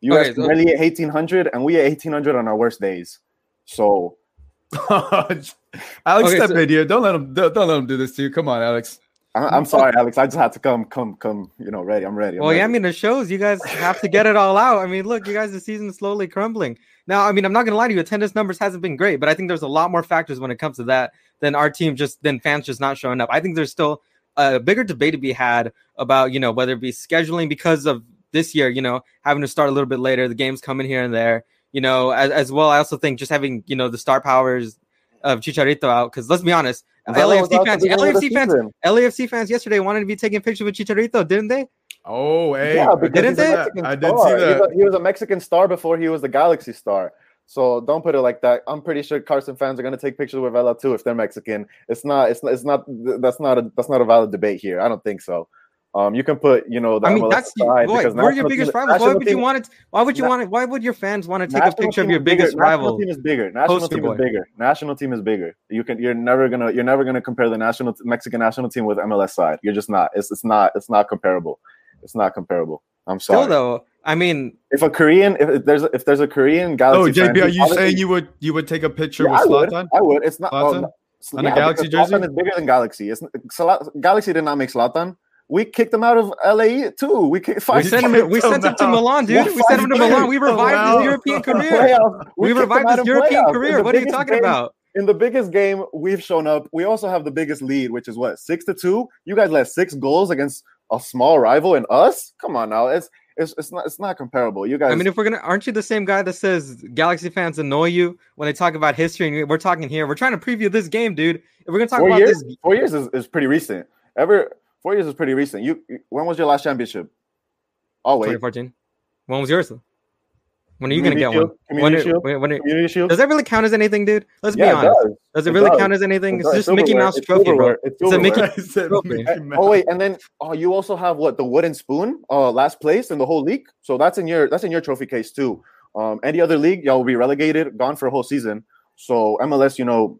You Okay, guys so- really at 1800, and we at 1800 on our worst days. So Alex, Okay, step so- in here. Don't let him. Don't, don't let him do this to you. Come on, Alex. I- I'm sorry, Alex. I just had to come, come, come. You know, ready. I'm ready. I'm Well, yeah, I mean, it shows you guys have to get it all out. I mean, look, you guys, the season's slowly crumbling. Now, I mean, I'm not gonna lie to you, attendance numbers hasn't been great, but I think there's a lot more factors when it comes to that than our team just than fans just not showing up. I think there's still a bigger debate to be had about you know whether it be scheduling because of this year, you know, having to start a little bit later, the games coming here and there, you know, as, as well. I also think just having you know the star powers of Chicharito out because let's be honest, LAFC fans, the beginning of the LAFC fans, season. LAFC fans yesterday wanted to be taking pictures with Chicharito, didn't they? Oh, hey, yeah, did Didn't they? I did star. see He's that. a- He was a Mexican star before he was the Galaxy star. So don't put it like that. I'm pretty sure Carson fans are gonna take pictures with Vela too if they're Mexican. It's not. It's not. It's not. That's not a. That's not a valid debate here. I don't think so. Um, you can put, you know, the I mean, MLS that's aside boy, because we're your biggest team- rivals. Why national would you want it? Why would you Na- want it? Why would your fans want to take a picture of your is bigger. biggest National rival? team is bigger. National Poster team boy. is bigger. National team is bigger. You can. You're never gonna. You're never gonna compare the national Mexican national team with MLS side. You're just not. It's. It's not. It's not comparable. It's not comparable. I'm sorry. Still though, I mean, if a Korean, if, if there's a, if there's a Korean Oh, Galaxy, fan, JP, are you saying you would you would take a picture Yeah, I with would. Zlatan? I would. It's not oh, Zlatan? no. On a Galaxy because jersey? Zlatan is bigger than Galaxy. It's Galaxy did not make Zlatan. We kicked him out of LA too. We kicked we sent him. We sent him to Milan, dude. We sent him to Milan. We revived his European career. We revived his European career. What are you talking about? In the biggest game we've shown up, we also have the biggest lead, which is what six to two. You guys let six goals against a small rival and us. Come on now, it's it's it's not it's not comparable. You guys. I mean, if we're gonna, aren't you the same guy that says Galaxy fans annoy you when they talk about history? And we're talking here. We're trying to preview this game, dude. If we're gonna talk four about years, this, four years is, is pretty recent. Ever four years is pretty recent. You you- when was your last championship? Oh wait, 2014. When was yours? When are you gonna Community get one? Shield? When, Community it- Shield? when, when it- Community Shield? does that really count as anything, dude? Let's Yeah, be it honest. does. Does it, It really does. count as anything? It It's does. just Mickey Mouse It's trophy, bro. silverware. It's It's a Mickey. Mouse trophy. Oh wait, and then oh, you also have what the wooden spoon, uh, last place in the whole league. So that's in your that's in your trophy case too. Um, any other league, y'all will be relegated, gone for a whole season. So MLS, you know,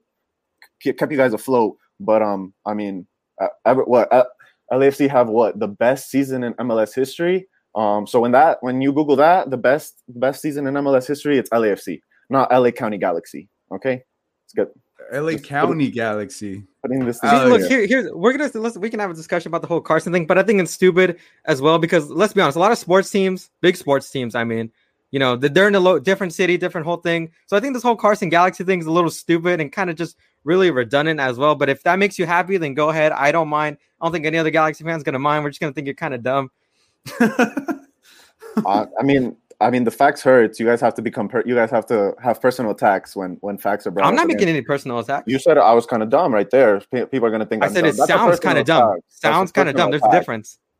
kept you guys afloat. But um, I mean, uh, ever, what uh, LAFC have what the best season in MLS history. Um, so when that when you Google that, the best best season in MLS history, it's LAFC, not LA County Galaxy. Okay, it's good. LA County Galaxy. Putting this. See, look here. Here's we're gonna listen. We can have a discussion about the whole Carson thing, but I think it's stupid as well because let's be honest, a lot of sports teams, big sports teams, I mean, you know, they're in a low, different city, different whole thing. So I think this whole Carson Galaxy thing is a little stupid and kind of just really redundant as well. But if that makes you happy, then go ahead. I don't mind. I don't think any other Galaxy fans gonna mind. We're just gonna think you're kind of dumb. uh, I mean, I mean, the facts hurts. You guys have to become. Per- you guys have to have personal attacks when when facts are brought. I'm not making any personal attacks. You said I was kind of dumb right there. Pe- People are gonna think I I'm said dumb. it That's sounds kind of dumb. attack. That's a Sounds kind of dumb. There's a attack.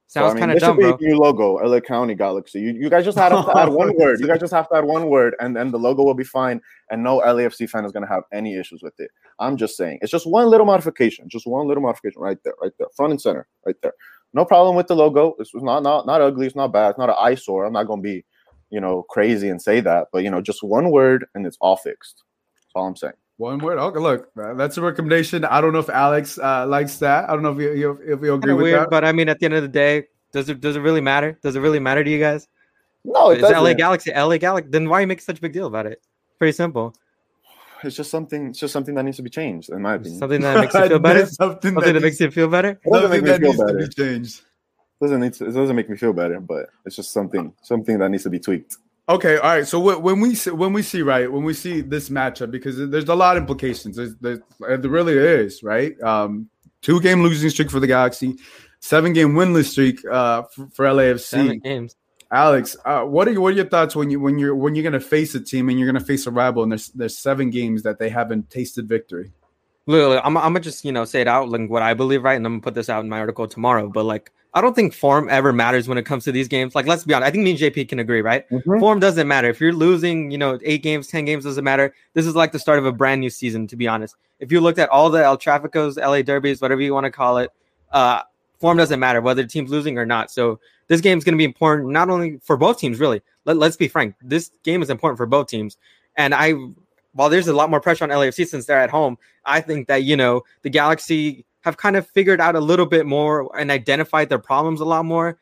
Difference. So, Sounds I mean, kind of this dumb, should bro. new logo, LA County Galaxy. You, you guys just had to add one word. You guys just have to add one word, and then the logo will be fine. And no LAFC fan is gonna have any issues with it. I'm just saying, it's just one little modification, just one little modification right there, right there, front and center, right there. No problem with the logo. It's not not not ugly. It's not bad. It's not an eyesore. I'm not gonna be, you know, crazy and say that, but you know, just one word and it's all fixed. That's all I'm saying. One word. Okay, look, uh, that's a recommendation. I don't know if Alex uh, likes that. I don't know if you, you if you agree Kinda with weird, that. but I mean, at the end of the day, does it does it really matter? Does it really matter to you guys? No, it it's LA doesn't. Galaxy. LA Galaxy. Then why you make such a big deal about it? Pretty simple. It's just something. It's just something that needs to be changed, in my opinion. Something that makes you feel better. something that, makes you feel better. It doesn't make me Something that feel needs to better. be changed. Doesn't need to, it doesn't make me feel better, but it's just something something that needs to be tweaked. Okay, all right. So when we see, when we see right when we see this matchup, because there's a lot of implications. There's, there's, there really is right. Um, two game losing streak for the Galaxy, seven game winless streak uh, for, for LAFC. Seven games. Alex, uh, what are your, what are your thoughts when you when you're when you're gonna face a team and you're gonna face a rival and there's there's seven games that they haven't tasted victory? Look, I'm, I'm gonna just you know say it out like what I believe, right? And I'm gonna put this out in my article tomorrow. But like, I don't think form ever matters when it comes to these games. Like, let's be honest. I think me and JP can agree, right? Form doesn't matter. If you're losing, you know, eight games, ten games doesn't matter. This is like the start of a brand new season, to be honest. If you looked at all the El Traficos, LA Derbies, whatever you want to call it, uh, form doesn't matter whether the team's losing or not. So this game is going to be important not only for both teams, really. Let, let's be frank. This game is important for both teams. And I, while there's a lot more pressure on LAFC since they're at home, I think that you know the Galaxy have kind of figured out a little bit more and identified their problems a lot more.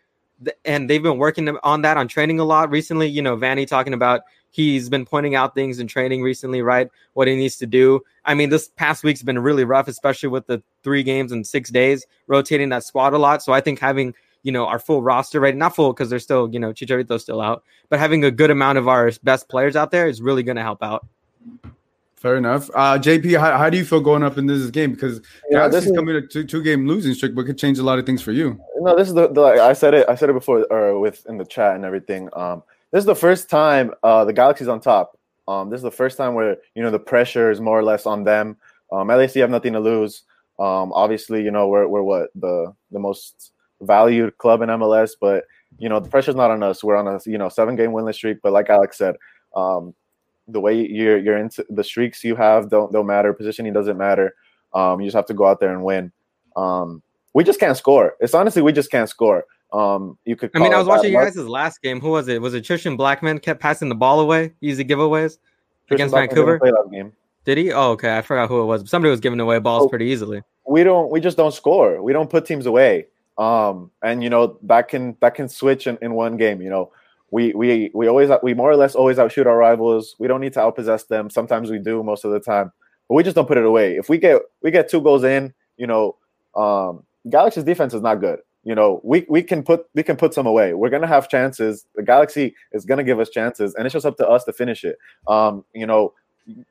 And they've been working on that on training a lot recently. You know, Vanney talking about he's been pointing out things in training recently, right? What he needs to do. I mean, this past week's been really rough, especially with the three games in six days, rotating that squad a lot. So I think having you know our full roster right not full because they're still you know Chicharito's still out, but having a good amount of our best players out there is really going to help out. Fair enough. Uh, JP, how, how do you feel going up in this game? Because Yeah, this is- coming to two, two game losing streak, but could change a lot of things for you. No, this is the, the I said it. I said it before, or with in the chat and everything. Um, this is the first time uh, the Galaxy's on top. Um, this is the first time where you know the pressure is more or less on them. Um, LAC have nothing to lose. Um, obviously, you know we're we're what the the most valued club in MLS, but you know the pressure's not on us. We're on a you know seven game winless streak. But like Alex said, um, the way you're you're into the streaks you have don't don't matter. Positioning doesn't matter. Um, you just have to go out there and win. Um, we just can't score. It's honestly we just can't score. Um, you could. I mean, I was watching you guys' last game. Who was it? Was it Tristan Blackmon kept passing the ball away, easy giveaways against Blackmon Vancouver? Play that game. Did he? Oh, okay. I forgot who it was. Somebody was giving away balls oh, pretty easily. We don't. We just don't score. We don't put teams away. Um, and you know that can that can switch in, in one game. You know, we we we always we more or less always outshoot our rivals. We don't need to outpossess them. Sometimes we do, most of the time, but we just don't put it away. If we get we get two goals in, you know, um, Galaxy's defense is not good. You know, we we can put we can put some away. We're gonna have chances. The Galaxy is gonna give us chances, and it's just up to us to finish it. Um, you know,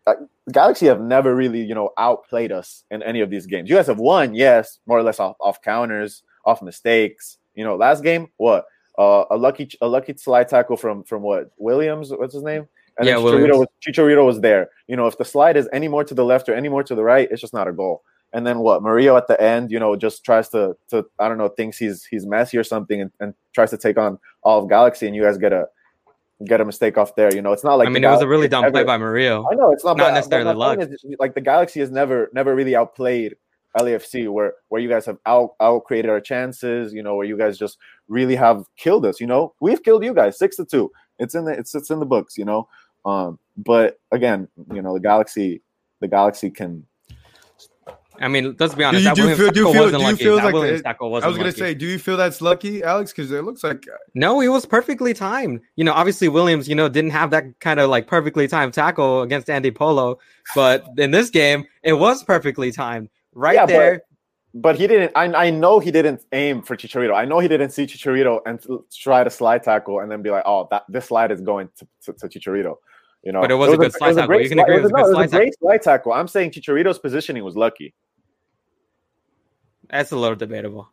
uh, Galaxy have never really, you know, outplayed us in any of these games. You guys have won, yes, more or less off, off counters, off mistakes. You know, last game, what? Uh, a lucky a lucky slide tackle from from what Williams? What's his name? And yeah, Chicharito was, Chicharito was there. You know, if the slide is any more to the left or any more to the right, it's just not a goal. And then what? Murillo at the end, you know, just tries to to I don't know, thinks he's he's Messi or something, and, and tries to take on all of Galaxy, and you guys get a get a mistake off there. You know, it's not like I mean, it was a really dumb ever, play by Murillo. I know it's not, not but, necessarily luck. Is, like the Galaxy has never never really outplayed LAFC, where where you guys have out out created our chances. You know, where you guys just really have killed us. You know, we've killed you guys six to two. It's in the it's it's in the books. You know, um, but again, you know, the Galaxy the Galaxy can I mean, let's be honest. Do you, do you feel, do you feel, do you feel like Williams I was going to say, do you feel that's lucky, Alex? Because it looks like no, he was perfectly timed. You know, obviously Williams, you know, didn't have that kind of like perfectly timed tackle against Andy Polo, but in this game, it was perfectly timed right yeah, there. But, but, he didn't. I, I know he didn't aim for Chicharito. I know he didn't see Chicharito and try to slide tackle and then be like, "Oh, that this slide is going to, to, to Chicharito." You know, but it was, it was a good slide tackle. You can agree it was, a good slide, tackle. slide tackle. I'm saying Chicharito's positioning was lucky. That's a little debatable.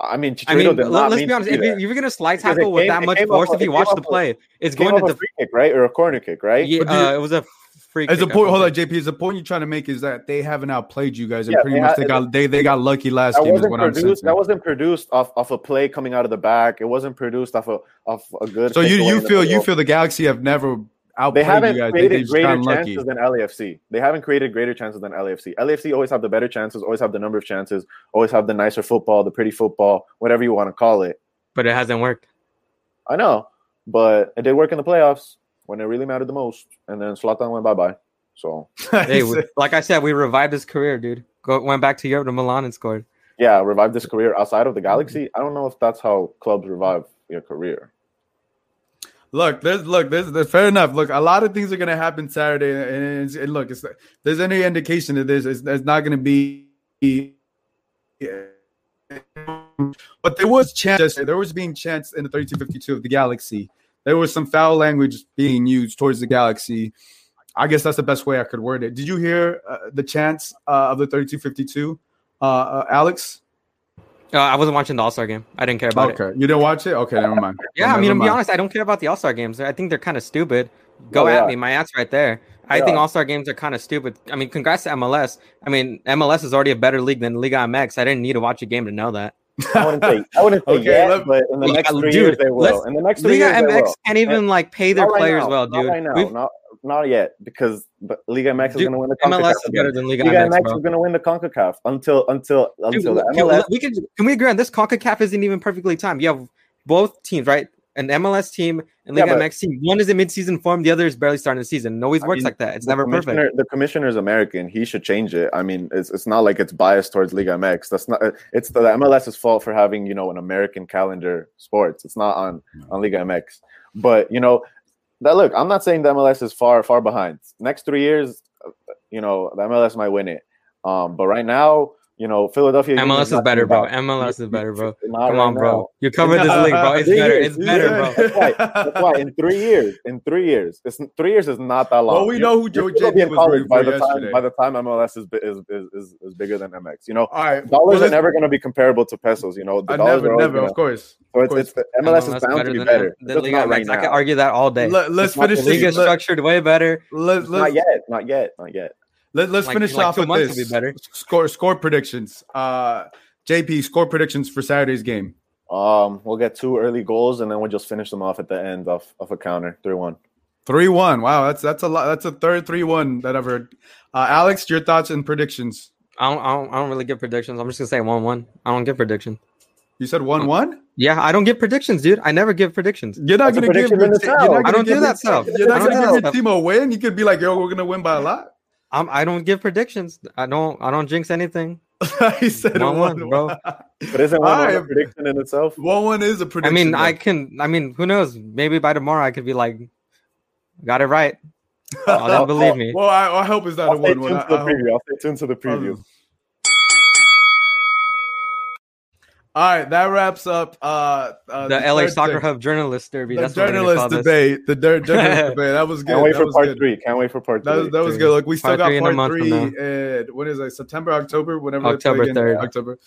I mean, I mean, let's be honest. If you, are going to slide tackle with that much force, if you watch the play, it's going to the free kick, right, or a corner kick, right? Yeah, uh, it was a free. As a point, hold on, JP. As the point you're trying to make is that they haven't outplayed you guys, and yeah, pretty much they got they, they got lucky last game. Is what I'm saying. That wasn't produced off, off a play coming out of the back. It wasn't produced off a off a good. So you you feel you feel the Galaxy have never outplayed you guys? they haven't created greater chances than LAFC. They haven't created greater chances than LAFC. LAFC always have the better chances, always have the number of chances, always have the nicer football, the pretty football, whatever you want to call it. But it hasn't worked. I know, but it did work in the playoffs when it really mattered the most, and then Zlatan went bye bye. So, hey, like I said, we revived his career, dude. Go went back to Europe to Milan and scored. Yeah, revived his career outside of the Galaxy. I don't know if that's how clubs revive your career. Look, there's look, there's, there's fair enough. Look, a lot of things are gonna happen Saturday, and, and look, if there's any indication that this, it's, it's not gonna be. But there was chance. There was being chance in the 3252 of the Galaxy. There was some foul language being used towards the Galaxy. I guess that's the best way I could word it. Did you hear uh, the chants uh, of the 3252, uh, uh, Alex? Uh, I wasn't watching the All Star game. I didn't care about okay. it. Okay, you didn't watch it. Okay, never mind. yeah, well, I mean, to be honest, I don't care about the All Star games. I think they're kind of stupid. Go oh, at me. My ass right there. I yeah. think All Star games are kind of stupid. I mean, congrats to MLS. I mean, MLS is already a better league than Liga MX. I didn't need to watch a game to know that. I wouldn't say, I wouldn't say okay, yet, but in the next three dude, years they will. In the next three Liga years, MX can't even like pay their players well, dude. Not right now. Not, not yet because but Liga MX is going to win the CONCACAF. MLS is better than Liga, Liga MX, MX is going to win the CONCACAF until until until Dude, the MLS. Can we agree on this? CONCACAF isn't even perfectly timed. You have both teams, right? An MLS team and Liga yeah, MX team. One is in mid-season form, the other is barely starting the season. It always I works mean, like that. It's never perfect. The commissioner is American. He should change it. I mean, it's, it's not like it's biased towards Liga MX. That's not. It's the MLS's fault for having you know an American calendar sports. It's not on on Liga MX. But you know, that look, I'm not saying the MLS is far far behind. Next three years, you know, the MLS might win it. Um, but right now, you know, Philadelphia. MLS is better, bro. MLS is better, bro. Come right on, bro. You covered this league, bro. It's better. It's better, bro. That's why. That's why. In three years, in three years, it's three years is not that long. Well, we know who Joe JP was rooting by the yesterday. time by the time MLS is is, is, is, is bigger than MX. You know, All right. dollars well, are never going to be comparable to pesos. You know, the uh, dollars never, never, gonna, of course. So it's, it's the MLS, MLS is bound to be better. The Liga MX. Right I can argue that all day. Let, us finish. The league is structured way better. Not yet. Not yet. Not yet. Let, us like, finish like off with this. Be better. Score score predictions. Uh, JP, score predictions for Saturday's game. Um, we'll get two early goals and then we'll just finish them off at the end of, of a counter, three one. Three one. Wow, that's that's a lot. That's a third three one that I've heard. Uh, Alex, your thoughts and predictions? I don't, I don't, I don't really give predictions. I'm just gonna say one one. I don't give predictions. You said one one. Yeah, I don't give predictions, dude. I never give predictions. You're not That's gonna give. prediction Your, you're not I don't gonna do that stuff. You're not I gonna give that your team a win. You could be like, "Yo, we're gonna win by a lot." I'm, I don't give predictions. I don't. I don't jinx anything. he said one, one, one, bro. But isn't one, All one a prediction in itself? One one is a prediction. I mean, though. I can. I mean, who knows? Maybe by tomorrow I could be like, got it right. Oh, then believe me. Well, I, I hope it's not I'll a stay one tuned one. to the preview. I'll stay tuned to the preview. All right, that wraps up uh, uh The LA Soccer thing. Hub journalist derby. The That's what we're journalist this. debate. The dir- journalist debate. That was good. Can't wait that for part good. three. Can't wait for part That three. was, that was good. Look, we still Part got three part month three. And when is it? September, October, whenever October 3rd. October.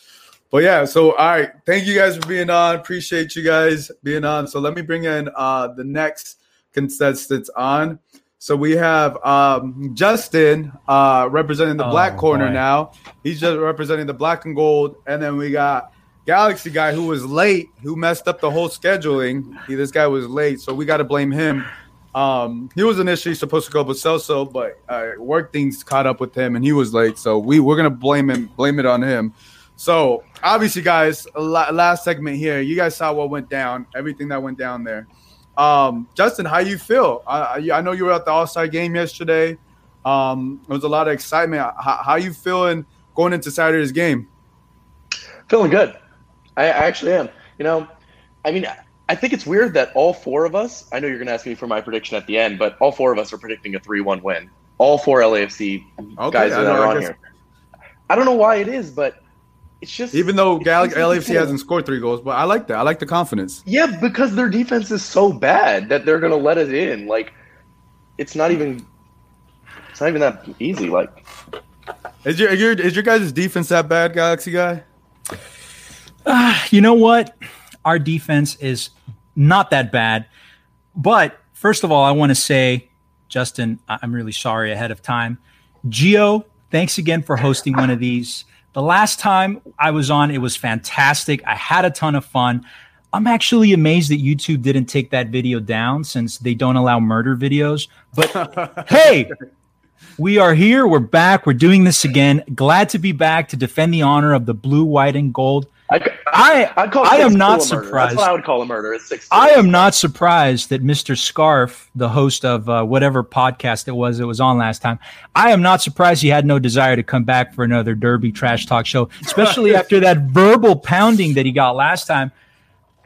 But yeah, so all right. Thank you guys for being on. Appreciate you guys being on. So let me bring in uh the next contestants on. So we have um Justin uh representing the Oh, black corner boy. now. He's just representing the black and gold, and then we got Galaxy guy who was late, who messed up the whole scheduling. He, this guy was late, so we got to blame him. Um, he was initially supposed to go with Celso, but uh, work things caught up with him, and he was late. So we we're gonna blame him, blame it on him. So obviously, guys, last segment here. You guys saw what went down, everything that went down there. Um, Justin, how you feel? I, I know you were at the All Star game yesterday. Um, there was a lot of excitement. How, how you feeling going into Saturday's game? Feeling good. I, I actually am. You know, I mean, I think it's weird that all four of us. I know you're going to ask me for my prediction at the end, but all four of us are predicting a three-one win. All four LAFC Okay, guys that are on guess- here. I don't know why it is, but it's just Even though LAFC tell. hasn't scored three goals, but I like that. I like the confidence. yeah, because their defense is so bad that they're going to let it in. Like, it's not even. It's not even that easy. Like, Is your, is your is your guys' defense that bad, Galaxy guy? Uh, you know what? Our defense is not that bad. But first of all, I want to say, Justin, I'm really sorry ahead of time. Gio, thanks again for hosting one of these. The last time I was on, it was fantastic. I had a ton of fun. I'm actually amazed that YouTube didn't take that video down since they don't allow murder videos. But hey, we are here. We're back. We're doing this again. Glad to be back to defend the honor of the blue, white, and gold. I, I, I am not surprised. That's what I would call a murder. It's six. I am not surprised that Mr. Scarf, the host of uh, whatever podcast it was it was on last time, I am not surprised he had no desire to come back for another Derby trash talk show, especially after that verbal pounding that he got last time.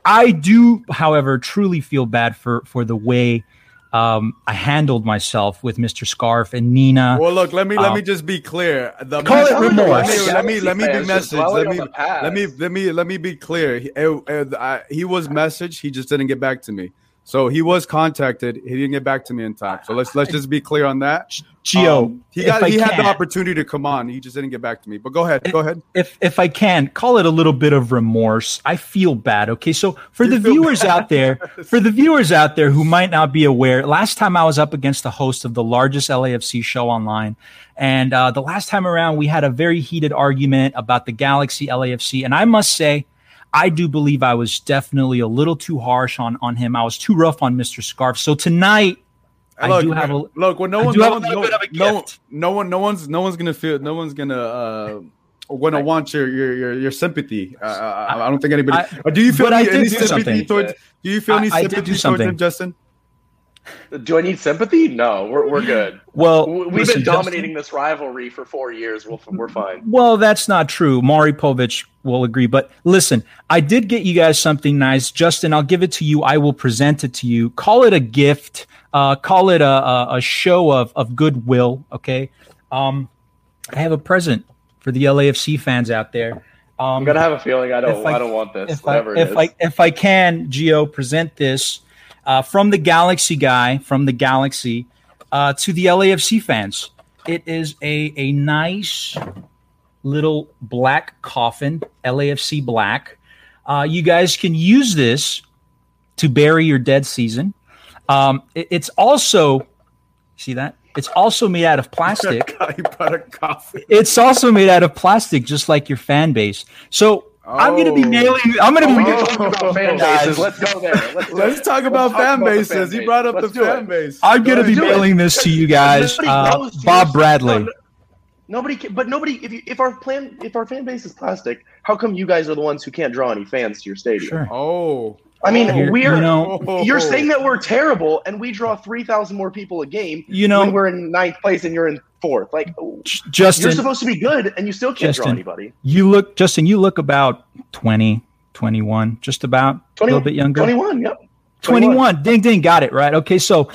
I do, however, truly feel bad for for the way um, I handled myself with Mr. Scarf and Nina. Well, look, let me let Um, me just be clear. The Call it remorse. Let me let me, let me be Fans just messaged. Let me on the past. let me let me let me be clear. He, uh, uh, he was messaged. He just didn't get back to me. So he was contacted. He didn't get back to me in time. So let's let's just be clear on that. Gio, Um, he got he had the opportunity to come on. He just didn't get back to me. But go ahead. Go ahead. if if I can call it a little bit of remorse, I feel bad. Okay, so for the viewers out there, for the viewers out there who might not be aware, last time I was up against the host of the largest LAFC show online, and uh, the last time around we had a very heated argument about the Galaxy LAFC, and I must say. I do believe I was definitely a little too harsh on on him. I was too rough on Mr. Scarf. So tonight, I look, do have a look. Well, no one, no, have a one- little no, bit of a no, no one, no one's, no one's gonna feel. No one's gonna uh, want your your your, your sympathy. Uh, I, I don't think anybody. I- Uh, do you feel but I any, did any do sympathy something. towards? Do you feel any I- sympathy towards him, Justin? Do I need sympathy? No, we're, we're good. Well, we've listen, been Justin- dominating this rivalry for four years. We'll, we're fine. Well, that's not true. Maury Povich will agree. But listen, I did get you guys something nice. Justin, I'll give it to you. I will present it to you. Call it a gift. Uh, call it a, a, a show of, of goodwill. Okay. Um, I have a present for the LAFC fans out there. Um, I'm gonna have a feeling I don't. if I, don't want this. If I, if is. I if I can, Gio, present this uh, from the Galaxy guy from the Galaxy uh, to the LAFC fans. It is a a nice little black coffin, LAFC black. Uh, you guys can use this to bury your dead season. Um, it- it's also see that it's also made out of plastic. he brought a coffee. It's also made out of plastic, just like your fan base. So I'm gonna be nailing. I'm gonna be. Oh, fan bases. Let's go there. Let's, Let's talk about fan bases. He brought up the fan base. I'm gonna be do it. mailing this to you guys. Uh, Bob. Bradley. No, Nobody, can, but nobody. If you, if our plan, if our fan base is plastic, how come you guys are the ones who can't draw any fans to your stadium? Oh, I mean, Here- we're you know- you're saying that we're terrible, and we draw three thousand more people a game. You know- when we're in ninth place and you're in fourth. Like, Justin- you're supposed to be good, and you still can't draw anybody. You look, Justin. You look about 20, 21, just about a little bit younger. 21, yep. 21. Ding, ding. Got it right. Okay, so.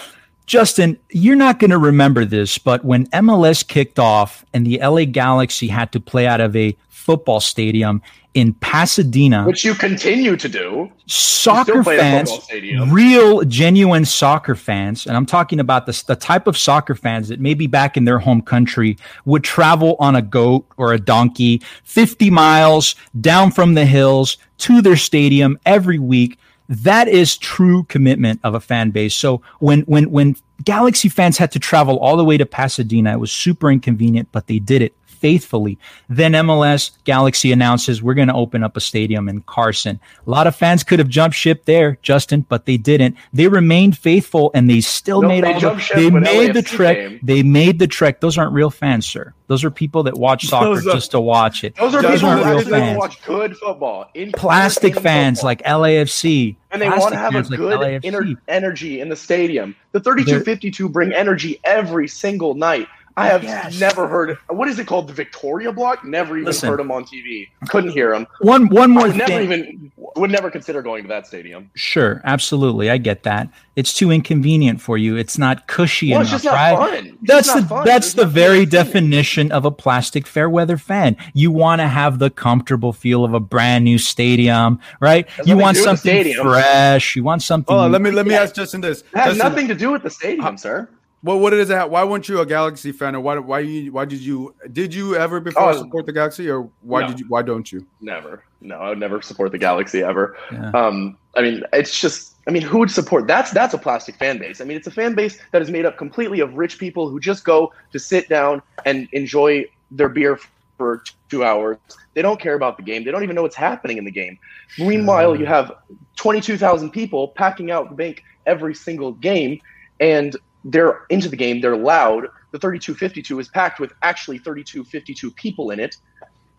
Justin, you're not going to remember this, but when MLS kicked off and the LA Galaxy had to play out of a football stadium in Pasadena, Which you continue to do. soccer You still play at a fans, real genuine soccer fans, and I'm talking about the, the type of soccer fans that maybe back in their home country would travel on a goat or a donkey 50 miles down from the hills to their stadium every week. That is true commitment of a fan base. So when when when Galaxy fans had to travel all the way to Pasadena, it was super inconvenient, but they did it faithfully. Then MLS Galaxy announces we're going to open up a stadium in Carson. A lot of fans could have jumped ship there, Justin, but they didn't. They remained faithful and they still No, made they all the, jumped ship they when made the LAFC trek. came. They made the trek. Those aren't real fans, sir. Those are people that watch soccer Those are- just to watch it. Those are people aren't who real actually fans. watch good football. In Plastic fans football. like LAFC. and they want to have a fans like good ener- energy in the stadium. The 3252 bring energy every single night. I have Yes. never heard. What is it called? The Victoria Block. Never even Listen. heard them on TV. Couldn't hear them. One one more Would never thing. even would never consider going to that stadium. Sure, absolutely. I get that. It's too inconvenient for you. It's not cushy Well, it's enough, just not right? fun. That's just the not fun. that's There's the very definition of a plastic fair weather fan. You want to have the comfortable feel of a brand new stadium, right? Has you want to do with the something fresh. You want something. Oh, let me let me ask Justin this. It has Justin, nothing to do with the stadium, uh, sir. Well, what is that? Why weren't you a Galaxy fan, or why why you why did you did you ever before Oh, support the Galaxy, or why no. did you why don't you? Never. No, I would never support the Galaxy ever. Yeah. Um, I mean, it's just. I mean, who would support? That's that's a plastic fan base. I mean, it's a fan base that is made up completely of rich people who just go to sit down and enjoy their beer for two hours. They don't care about the game. They don't even know what's happening in the game. Meanwhile, you have twenty-two thousand people packing out the bank every single game, and they're into the game. They're loud. The thirty-two fifty-two is packed with actually thirty-two fifty-two people in it.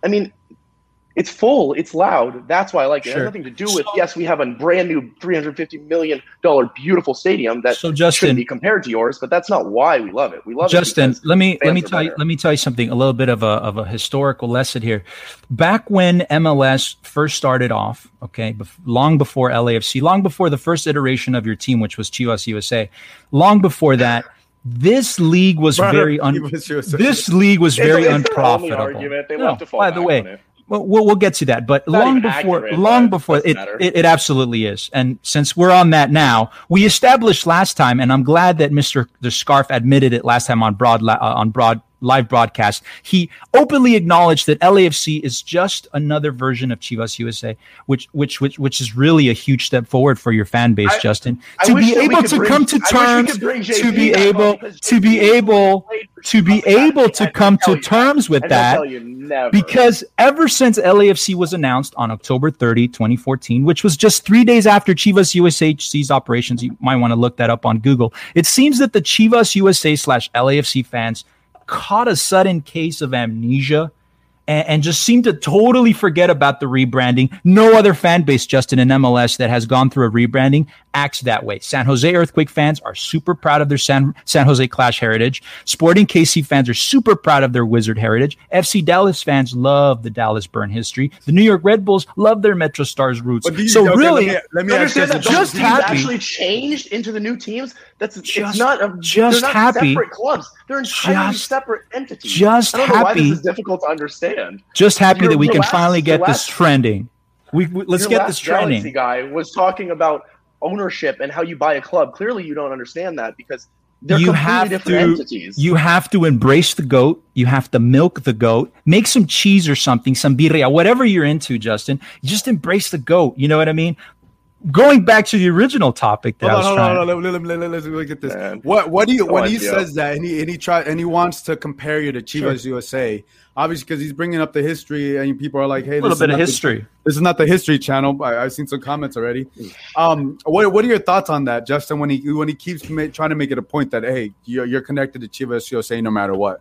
I mean, it's full, it's loud. That's why I like it. It has nothing to do with yes, we have a brand new three hundred fifty million dollar beautiful stadium that So, Justin- shouldn't be compared to yours, but that's not why we love it. We love Justin, it. because let me let me are tell you let me tell you something. A little bit of a of a historical lesson here. Back when MLS first started off, okay, bef- long before LAFC, long before the first iteration of your team, which was Chivas USA, long before that, this league was Right, very un- Chivas this league was very it's unprofitable. argument. They No, to fall by the way, on it. Well, we'll, we'll get to that, but long before, accurate, long before doesn't it, it, it absolutely is. And since we're on that now, we established last time, and I'm glad that Mr. the Scarf admitted it last time on broad uh, on broad live broadcast. He openly acknowledged that LAFC is just another version of Chivas USA, which which which which is really a huge step forward for your fan base, I- Justin. I to be able to bring- come to I wish we terms, to be able to be able to be able to come to terms with that because ever since LAFC was announced on October 30, 2014, which was just three days after Chivas USA ceased operations, you might want to look that up on Google. It seems that the Chivas USA slash LAFC fans caught a sudden case of amnesia and, and just seemed to totally forget about the rebranding. No other fan base, Justin, in MLS that has gone through a rebranding acts that way. San Jose Earthquake fans are super proud of their San, San Jose Clash heritage. Sporting KC fans are super proud of their Wizard heritage. FC Dallas fans love the Dallas Burn history. The New York Red Bulls love their Metro Stars roots. You- So okay, really, let me, let me understand that Justin. those just teams happy. actually changed into the new teams. That's Just- it's not a, just not happy. separate clubs. They're entirely Just- separate entities. just I don't know why happy. this is difficult to understand. just happy Your- that we can last- finally your get this trending. We, we- let's Your get last this trending. Guy was talking about ownership and how you buy a club. Clearly, you don't understand that because they're you completely have different to entities. you have to embrace the goat you have to milk the goat make some cheese or something some birria whatever you're into justin just embrace the goat you know what i mean going back to the original topic that hold I was on, trying. hold on, hold on. Let, let, let, let's look at this. What what do you Go when on, he says that and he and he try and he wants to compare you to Chivas USA? Obviously, because he's bringing up the history, and people are like, "Hey, A little this is bit of not the- history. this is not the history channel." I, I've seen some comments already. Um, what what are your thoughts on that, Justin? When he when he keeps ma- trying to make it a point that hey, you're, you're connected to Chivas USA no matter what.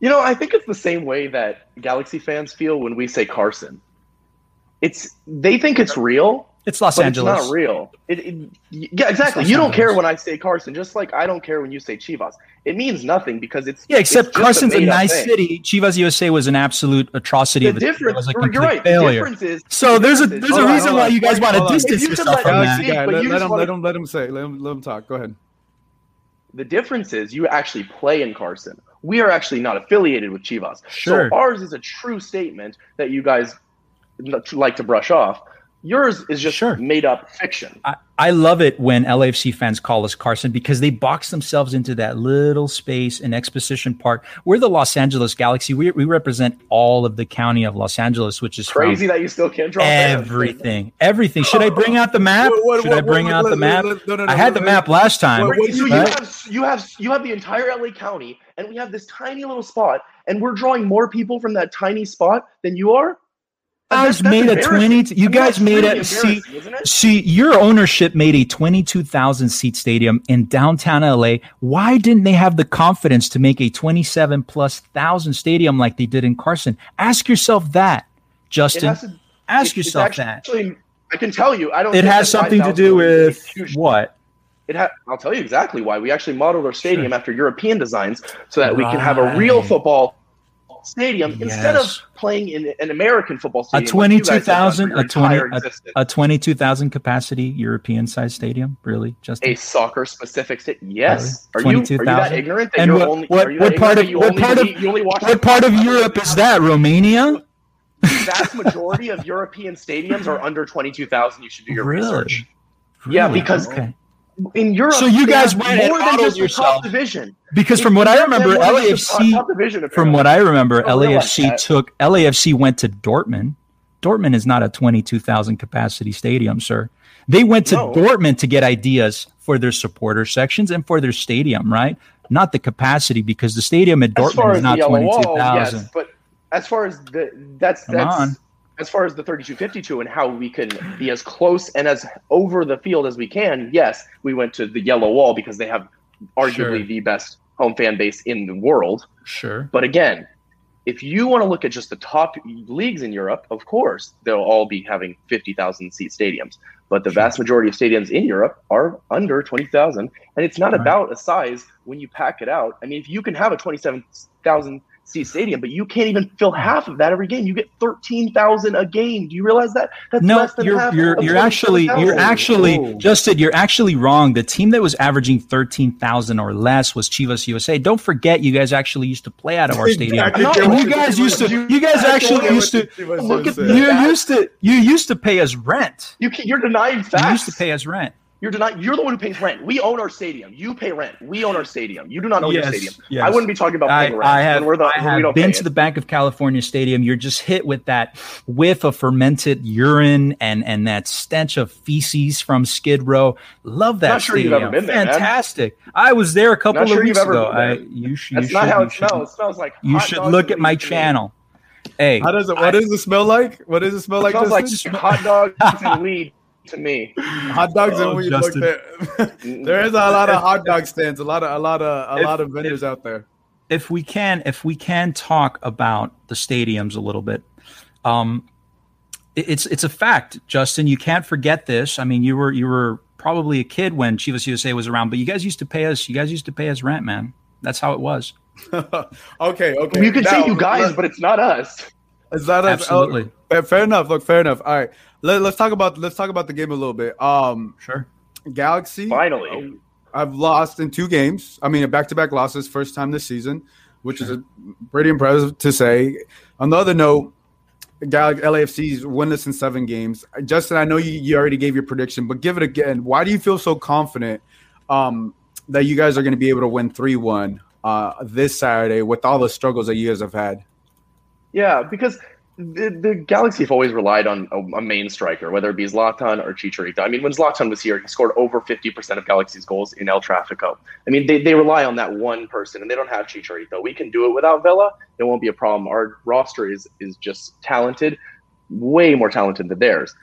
You know, I think it's the same way that Galaxy fans feel when we say Carson. It's they think it's real. It's Los but Angeles. It's not real. It, it- yeah, exactly. You don't Angeles. care when I say Carson, just like I don't care when you say Chivas. It means nothing because it's Yeah, except it's Carson's a made-up nice thing. city. Chivas USA was an absolute atrocity. The of a, it difference, was a you're complete right. The failure. difference is so the there's a there's a Hold on, reason why on. you guys want Hold to distance you yourself from that. speak, Guy, let, you let him wanna- let him let him say let him let him talk. Go ahead. The difference is you actually play in Carson. We are actually not affiliated with Chivas. Sure. So ours is a true statement that you guys like to brush off. Yours is just made up fiction. I, I love it when LAFC fans call us Carson because they box themselves into that little space in Exposition Park. We're the Los Angeles Galaxy. We, we represent all of the county of Los Angeles, which is Crazy that you still can't draw fans. everything. Everything. Should I bring out the map? What- what- Should I bring what- out the let- map? let- no, no, no, I had the map last time. what- what- So you have you have you have the entire LA County, and we have this tiny little spot, and we're drawing more people from that tiny spot than you are. You guys That's- that's made a twenty. You I mean, guys made really a see. embarrassing, isn't it? See, your ownership made a twenty-two thousand seat stadium in downtown LA. Why didn't they have the confidence to make a twenty-seven plus thousand stadium like they did in Carson? Ask yourself that, Justin. To- Ask yourself that. I can tell you, I don't. It has something to do with what? It ha- I'll tell you exactly why. We actually modeled our stadium after European designs so that we can have a real football stadium instead of playing in an American football A stadium. like you twenty-two guys have done thousand, for your a twenty, entire a, a twenty-two thousand capacity European-sized stadium. Really, Just a soccer specific stadium. Yes. Are Really? you, are you that ignorant that And you're what, only what, you what part of what part of you only watch what part of Europe is that? Romania? the vast majority of European stadiums are under twenty two thousand. You should do your Really? research. Yeah, because Okay. In Europe, So you guys went and more than just the yourself. top division. Because In from what I Europe, remember, more than just the LAFC, from what I remember, I LAFC took LAFC went to Dortmund. Dortmund is not a twenty-two thousand capacity stadium, sir. They went to No. Dortmund to get ideas for their supporter sections and for their stadium, right? Not the capacity, because the stadium at Dortmund is not twenty-two yes, but as far as the that's Come that's on. As far as the 3252 and how we can be as close and as over the field as we can, yes, we went to the yellow wall because they have arguably Sure. the best home fan base in the world. Sure. But again, if you want to look at just the top leagues in Europe, of course, they'll all be having 50,000 seat stadiums. But the vast majority of stadiums in Europe are under 20,000. And it's not Right. about a size when you pack it out. I mean, if you can have a 27,000 seat stadium, but you can't even fill half of that every game, you get 13,000 a game. Do you realize that? That's no, less than you're you're you're actually you're actually Whoa. Justin. You're actually wrong. The team that was averaging thirteen thousand or less was Chivas USA. Don't forget, you guys actually used to play out of our stadium. And you guys used to. you- You guys actually used to. Look at you used to. You used to pay us rent. You can, you're denying facts. You used to pay us rent. You're denying. You're the one who pays rent. We own our stadium. You pay rent. We own our stadium. You do not own Yes, your stadium. yes. I wouldn't be talking about I, paying rent. I have, we're the, I when we have don't been to it. the Banc of California Stadium. You're just hit with that whiff of fermented urine and and that stench of feces from Skid Row. Love that Not sure you've stadium. ever been there, man. Fantastic. I was there a couple Not of sure you've weeks ever ago. been there. I, you should. That's you not should, how you it should- smells. It smells like You hot should dogs look at my weed to me. channel. Hey, How does it? What does it smell like? What does it smell It like? smells like hot dogs and weed to me. hot dogs Oh, and weed. Look, there, there is a lot of hot dog stands. A lot of a lot of a If- lot of vendors out there. if we can if we can talk about the stadiums a little bit um it- it's it's a fact justin you can't forget this i mean you were you were probably a kid when chivas usa was around but you guys used to pay us you guys used to pay us rent man that's how it was okay, okay. You can Now, say you guys, but it's not us. Is that us? Absolutely. Oh, fair, fair enough. Look, fair enough. All right. Let, let's talk about let's talk about the game a little bit. Um, sure. Galaxy. Finally. I've lost in two games. I mean, back to back losses, first time this season, which is a, pretty impressive to say. On the other note, Gal- LAFC's winless in seven games. Justin, I know you, you already gave your prediction, but give it again. Why do you feel so confident um, that you guys are going to be able to win 3 1 uh, this Saturday with all the struggles that you guys have had? Yeah, because the, the Galaxy have always relied on a, a, main striker, whether it be Zlatan or Chicharito. I mean, when Zlatan was here, he scored over 50% of Galaxy's goals in El Trafico. I mean, they, they rely on that one person, and they don't have Chicharito. We can do it without Vela. It won't be a problem. Our roster is, is just talented, way more talented than theirs.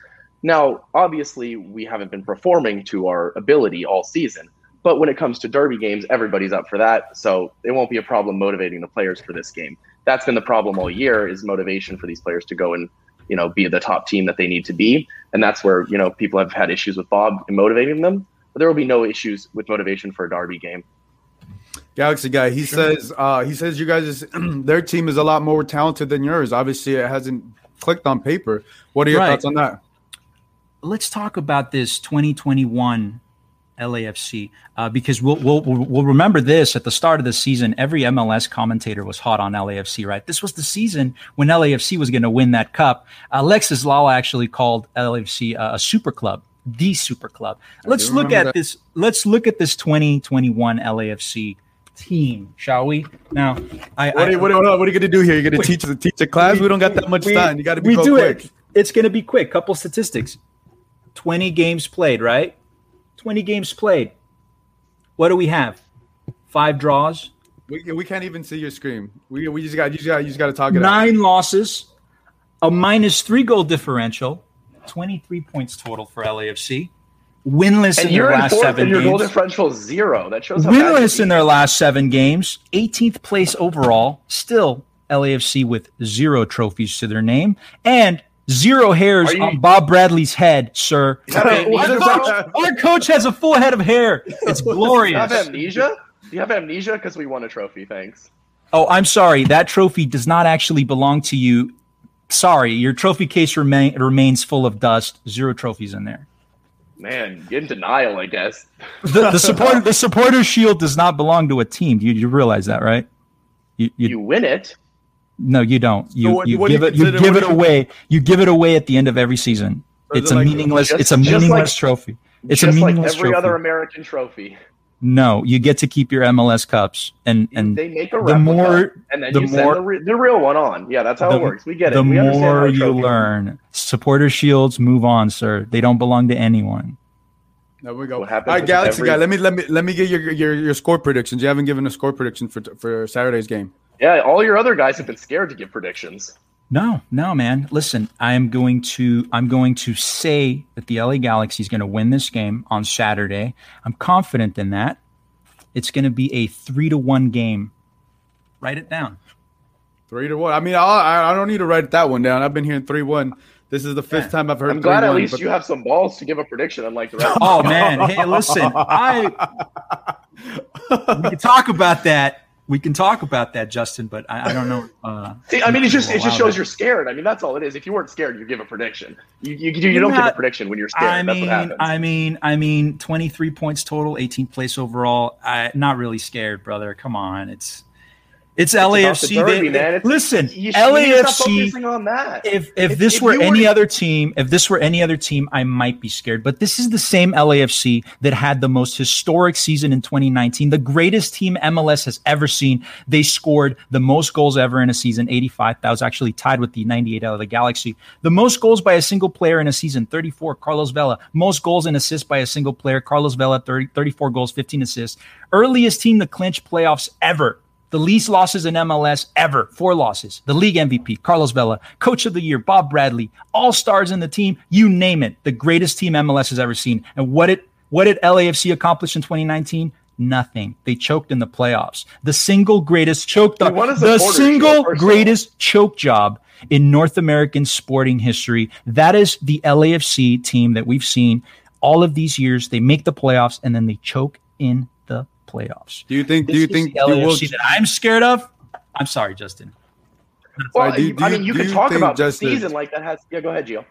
Now, obviously, we haven't been performing to our ability all season. But when it comes to derby games, everybody's up for that. So it won't be a problem motivating the players for this game that's been the problem all year is motivation for these players to go and you know be the top team that they need to be. And that's where you know people have had issues with bob in motivating them. But there will be no issues with motivation for a derby game. Galaxy guy he sure. says uh he says you guys their team is a lot more talented than yours. Obviously it hasn't clicked on paper. What are your right. thoughts on that? Let's talk about this 2021 LAFC uh, because we'll, we'll we'll remember this at the start of the season. Every MLS commentator was hot on LAFC, right? This was the season when LAFC was going to win that cup. Alexi Lalas actually called LAFC a super club, the super club. Let's look at that. this. Let's look at this 2021 LAFC team, shall we? Now, I, what, are, I, what, are, what are you going to do here? You're going to teach the teach a class? We, we, don't got that much we, time. You got to be we do quick. it. It's going to be quick. Couple statistics: 20 games played, right? 20 games played. What do we have? Five draws. We, we can't even see your screen. We, we just got you just got you just got to talk it Nine out. losses, a minus three goal differential, 23 points total for LAFC. Winless and in their last fourth, seven and your games. goal differential is zero. That shows winless in their last seven games. 18th place overall. Still LAFC with zero trophies to their name and Zero hairs you, on Bob Bradley's head, sir. our, coach, our, coach, has a full head of hair. It's glorious. Do you have amnesia? Do you have amnesia? Because we won a trophy. Thanks. Oh, I'm sorry. That trophy does not actually belong to you. Sorry, your trophy case remain, remains full of dust. Zero trophies in there. Man, in denial, I guess. the, the supporter the supporter shield does not belong to a team. You, you realize that, right? You, you, you win it. No, you don't. You so what, you what give you it you give it away. You give it away at the end of every season. It's a like, meaningless. Just, it's a meaningless like, trophy. It's a meaningless like every trophy. other American trophy. No, you get to keep your MLS cups, and and they make a the more and then the you more, send the, re- the, real one on. Yeah, that's how the, it works. We get it. The we more you learn, supporter shields move on, sir. They don't belong to anyone. There we go. All right, Galaxy every... guy. Let me let me let me get your, your your score predictions. You haven't given a score prediction for for Saturday's game. Yeah, all your other guys have been scared to give predictions. No, no, man. Listen, I am going to I'm going to say that the LA Galaxy is going to win this game on Saturday. I'm confident in that. It's going to be a three to one game. Write it down. Three to one. I mean, I I don't need to write that one down. I've been hearing three one. This is the fifth yeah. time I've heard. I'm glad at least but... you have some balls to give a prediction, unlike the rest. oh man, hey, listen, I we can talk about that we can talk about that, Justin, but I, I don't know. Uh, See, I mean, it just it just shows you're scared. I mean, that's all it is. If you weren't scared, you give a prediction. You you, you, you don't not, give a prediction when you're scared. I mean, I mean, I mean, 23 points total, 18th place overall. I not really scared, brother. Come on, it's it's, it's LAFC. Derby, they, they, listen, you, LAFC. on that. If if, if this if were any were, other team, if this were any other team, I might be scared. But this is the same LAFC that had the most historic season in 2019, the greatest team MLS has ever seen. They scored the most goals ever in a season, 85. That was actually tied with the 98 out of the Galaxy. The most goals by a single player in a season, 34. Carlos Vela. Most goals and assists by a single player, Carlos Vela, 30, 34 goals, 15 assists. Earliest team to clinch playoffs ever the least losses in MLS ever, four losses. The league MVP, Carlos Vela, coach of the year, Bob Bradley, all stars in the team, you name it. The greatest team MLS has ever seen. And what did what did LAFC accomplish in 2019? Nothing. They choked in the playoffs. The single greatest choke the, the single greatest choke job in North American sporting history. That is the LAFC team that we've seen all of these years. They make the playoffs and then they choke in playoffs. Do you think? This do you think the LAFC that I'm scared of? I'm sorry, Justin. Well, do, do, I mean, you can talk about the season like that has. Yeah, go ahead, Gio.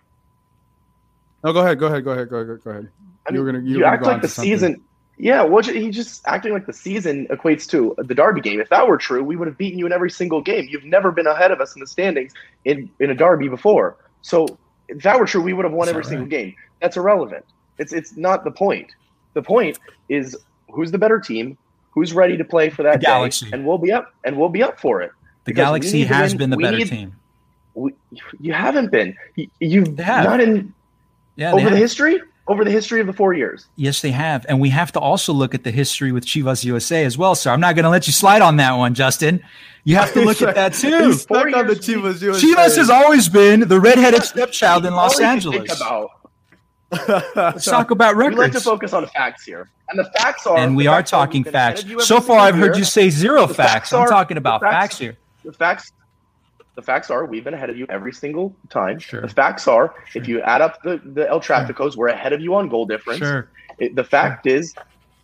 No, go ahead. Go ahead. Go ahead. Go ahead. Go ahead. I mean, you were gonna. You, you act like the season. Yeah, well, he's just acting like the season equates to the Derby game. If that were true, we would have beaten you in every single game. You've never been ahead of us in the standings in, in a Derby before. So if that were true, we would have won That's every right. single game. That's irrelevant. It's it's not the point. The point is who's the better team, who's ready to play for that the Galaxy, and we'll be up and we'll be up for it. The Galaxy has been the better need, team. we, you haven't been. You, you've have. not in Yeah, over the have. history over the history of the four years. Yes, they have. And we have to also look at the history with Chivas USA as well, sir. I'm not going to let you slide on that one, Justin. You have to look at that too. He's stuck on the Chivas USA. Chivas has always been the redheaded stepchild in Los we can Angeles. Let's talk about records. We like to focus on facts here, and the facts are. And we are facts talking been facts. of you every So far, I've heard you say zero The facts. I'm talking about facts here. The facts. The facts are we've been ahead of you every single time. Sure. The facts are if you add up the the El Tráficos, we're ahead of you on goal difference. Sure. It- the fact is,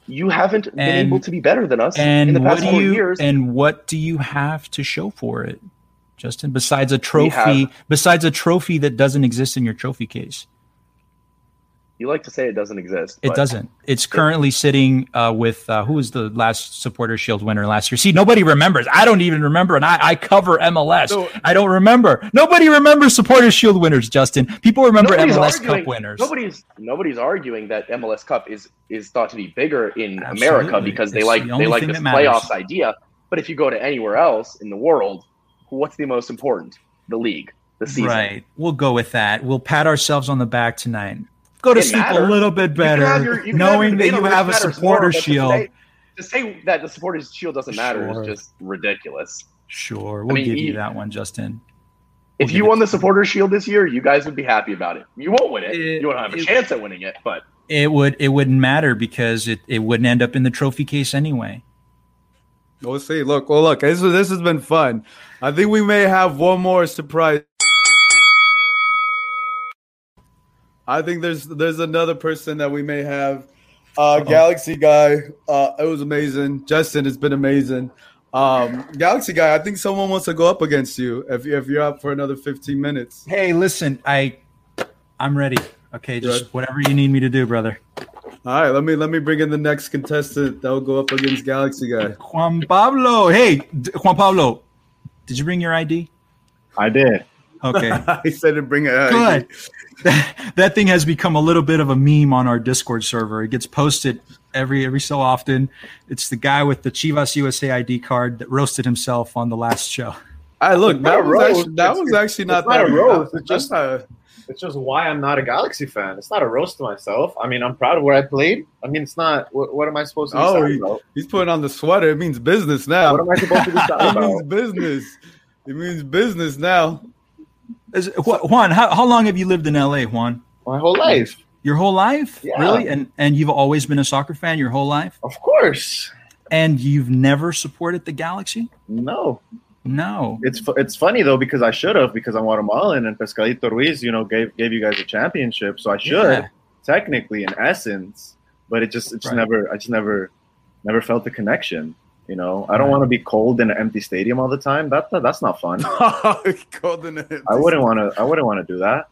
you haven't been And- able to be better than us And in the what past do four you years. and what do you have to show for it, Justin? Besides a trophy, besides a trophy that doesn't exist in your trophy case. You like to say it doesn't exist. It but doesn't. It's currently sitting uh, with uh, who was the last Supporter Shield winner last year? See, nobody remembers. I don't even remember, and I, I cover MLS. No. I don't remember. Nobody remembers Supporter Shield winners, Justin. People remember MLS arguing- Cup winners. Nobody's nobody's arguing that MLS Cup is is thought to be bigger in Absolutely. America because they It's like the they like thing this playoffs idea. But if you go to anywhere else in the world, what's the most important? The league, the season. Right. We'll go with that. We'll pat ourselves on the back tonight. Go to sleep matter. a little bit better, have your- you knowing that you have a supporter more, but to shield. say- To say that the supporter shield doesn't matter Sure. is just ridiculous. Sure, we'll mean, give you- you that one, Justin. If you won the supporter shield this year, you guys would be happy about it. You won't win it. you won't have a it- chance at winning it, but It would it wouldn't matter because it, it wouldn't end up in the trophy case anyway. We'll see. Look, well, look, this, this has been fun. I think we may have one more surprise. I think there's there's another person that we may have. Uh, Galaxy guy, uh, it was amazing. Justin, it's been amazing. Um, Galaxy guy, I think someone wants to go up against you if you if you're up for another 15 minutes. Hey, listen, I I'm ready. Okay, just Good. whatever you need me to do, brother. All right, let me let me bring in the next contestant that will go up against Galaxy guy. Juan Pablo. Hey, D- Juan Pablo, did you bring your ID? I did. Okay. I said to bring it. Good. That, that thing has become a little bit of a meme on our Discord server. It gets posted every every so often. It's the guy with the Chivas USA ID card that roasted himself on the last show. I look, It's that was roast. actually, that was actually it's not not that a roast. That's It's just not- it's just why I'm not a Galaxy fan. It's not a roast to myself. I mean, I'm proud of where I played. I mean, it's not. What, what am I supposed to? Oh, sad he- he's putting on the sweater. It means business now. What am I supposed to be sad It means business. It means business now. Ju- Juan, how, how long have you lived in LA, Juan? My whole life. Your whole life? Yeah. Really? And and you've always been a soccer fan your whole life? Of course. And you've never supported the Galaxy? No. No. It's it's funny though because I should have because I'm Guatemalan and Pescadito Ruiz, you know, gave gave you guys a championship, so I should Yeah. technically in essence, but it just it just Right. never I just never never felt the connection. You know, I don't want to be cold in an empty stadium all the time. That, that that's not fun. Cold in it. I wouldn't want to. I wouldn't want to do that.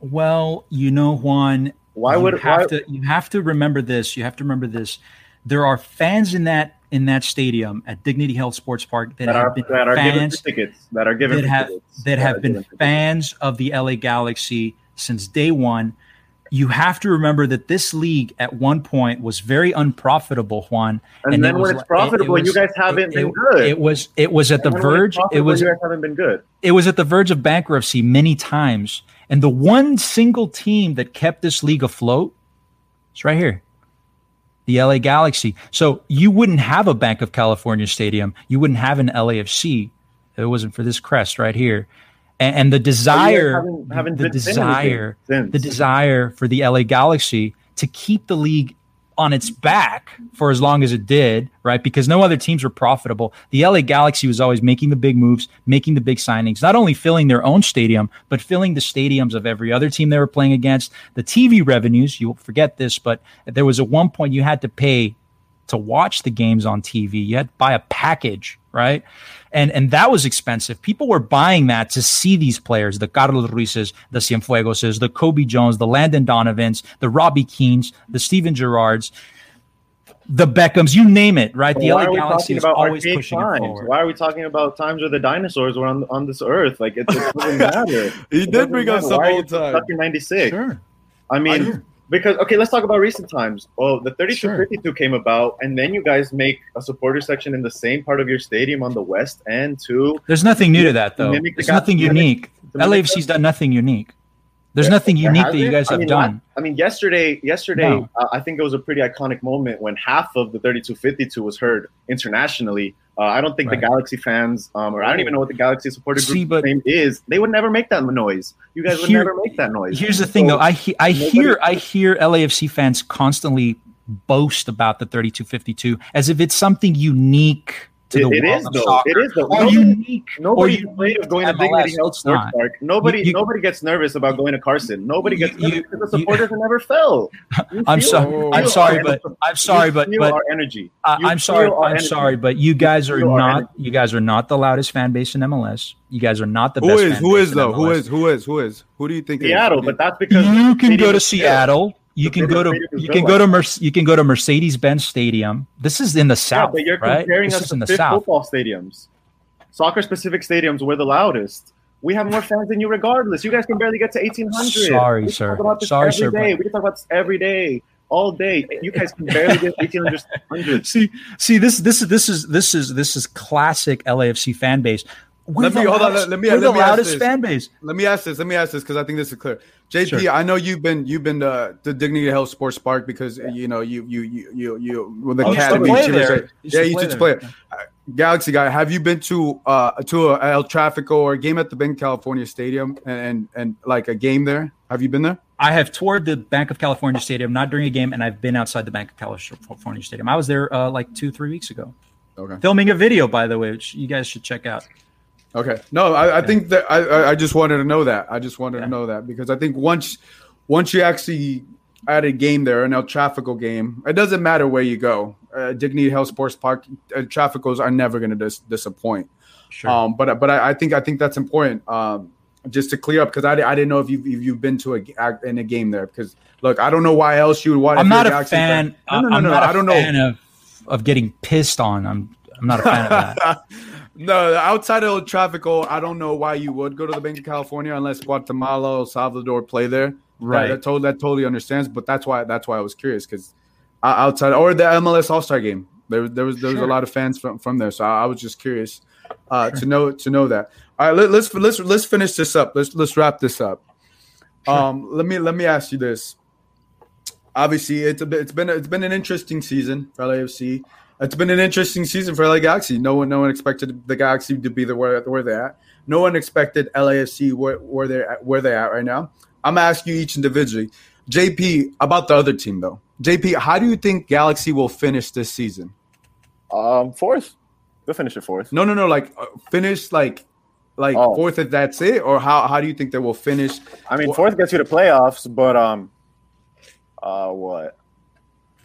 Well, you know, Juan. Why you would- have why- to? You have to remember this. You have to remember this. There are fans in that in that stadium at Dignity Health Sports Park that, That have are been that are given fans for tickets. That are given that have tickets. that are have been given for fans of the LA Galaxy since day one. You have to remember that this league at one point was very unprofitable, Juan. And it then when was it's li- it- it profitable, you guys haven't it- been it- good. It was it was at the And verge. It was You guys haven't been good. it was at the verge of bankruptcy many times. And the one single team that kept this league afloat is right here the LA Galaxy. So you wouldn't have a Banc of California stadium. You wouldn't have an LAFC if it wasn't for this crest right here. And, and the desire, haven't- haven't the desire, the desire for the LA Galaxy to keep the league on its back for as long as it did, right? Because no other teams were profitable. The LA Galaxy was always making the big moves, making the big signings, not only filling their own stadium, but filling the stadiums of every other team they were playing against. The TV revenues, you'll forget this, but there was at one point you had to pay to watch the games on TV. You had to buy a package, right? And and that was expensive. People were buying that to see these players, the Carlos Ruizes, the Cienfuegoses, the Cobi Jones, the Landon Donovans, the Robbie Keanes, the Steven Gerrards, the Beckhams, you name it, right? The Why LA are we Galaxy talking is about always archaic pushing it times? forward. Why are we talking about times where the dinosaurs were on on this earth? Like it, it doesn't matter. He It did doesn't bring up matter. some Why old times. Stuck in '96. Sure. I mean, because okay, let's talk about recent times. Well, the 3252 came about, and then you guys make a supporter section in the same part of your stadium on the west end too. There's nothing new to that, though. There's nothing unique. LAFC's done nothing unique. There's There- nothing unique that you guys I have mean, done. I mean, yesterday, yesterday, No. uh, I think it was a pretty iconic moment when half of the 3252 was heard internationally. Uh, I don't think Right. the Galaxy fans, um, or I don't even know what the Galaxy supporter group See, but- name is. They would never make that noise. You guys would Here- never make that noise. Here's the thing, So though. I he- I nobody- hear I hear LAFC fans constantly boast about the 3252 as if it's something unique to the It- it world is of though. soccer. It is though. Or Nobody- unique. or unique afraid of going to MLS. Dignity Health Sports not. Park. Nobody, You- you- nobody gets nervous about going to Carson. Nobody gets You- nervous because the supporters have never fell. You I'm feel- sorry. you I'm sorry, but I'm sorry, but but our energy. I- You I'm sorry. I'm sorry, but you guys are not. You guys are not the loudest fan base in MLS. You guys are not the Who best. is? fan Who base though? Who MLS. is? Who is? Who is? Who do you think? Seattle, Who but that's because you can go to Stadium is Seattle. You can go to you can go to Mer- you can go to Mercedes Benz Stadium. This is in the Yeah, south, but you're right? comparing This us to in the fifth south. football stadiums. Soccer specific stadiums were the loudest. We have more fans than you, regardless. You guys can barely get to 1800. Sorry, we sir. Talk about this Sorry, every sir, day. We can talk about this every day, all day. You guys can barely get 1800. See, see, this this is this is this is this is classic LAFC fan base. We're let me hold on. loudest- Let, let me. we're let the me ask loudest this. fan base. Let me ask this. Let me ask this because I think this is clear. JP, Sure. I know you've been you've been to the Dignity Health Sports Park because you know you you you you you with the I academy. you. Yeah, you used to play. there. Uh, Galaxy guy, have you been to uh to a El Trafico or a game at the Banc California Stadium and, and and like a game there? Have you been there? I have toured the Banc of California Stadium, not during a game, and I've been outside the Banc of California Stadium. I was there uh, like two, three weeks ago. Okay. Filming a video, by the way, which you guys should check out. Okay. No, I, I think that I- I just wanted to know that. I just wanted to know that because I think once once you actually at a game there, an El Trafico game, it doesn't matter where you go. Uh, Dignity Health Sports Park, uh, Traficos are never going to dis- disappoint. Sure. Um, but but I, I think I think that's important. Um, just to clear up because I, I didn't know if you if you've been to a in a game there because look I don't know why else you would want. I'm not a Galaxy fan. No no no, no, not a I don't know. of of getting pissed on. I'm I'm not a fan of that. no, outside of El Trafico, I don't know why you would go to the Banc of California unless Guatemala or Salvador play there. Right. That, that, totally, that totally understands, but that's why that's why I was curious because outside or the MLS All Star game, there there was there was a lot of fans from, from there, so I, I was just curious uh, to know to know that. All right, let, let's let's let's finish this up. Let's let's wrap this up. Um, let me let me ask you this. Obviously, it's a bit, it's been it's been an interesting season for LAFC. It's been an interesting season for LA Galaxy. No one no one expected the Galaxy to be the where where they're at. No one expected LAFC where where they're at, where they're at right now. I'm gonna ask you each individually. JP, about the other team though. JP, how do you think Galaxy will finish this season? Um, fourth. They'll finish it fourth. No, no, no. Like uh, finish like like Oh. fourth if that's it, or how how do you think they will finish? I mean, fourth gets you to playoffs, but um, uh, what?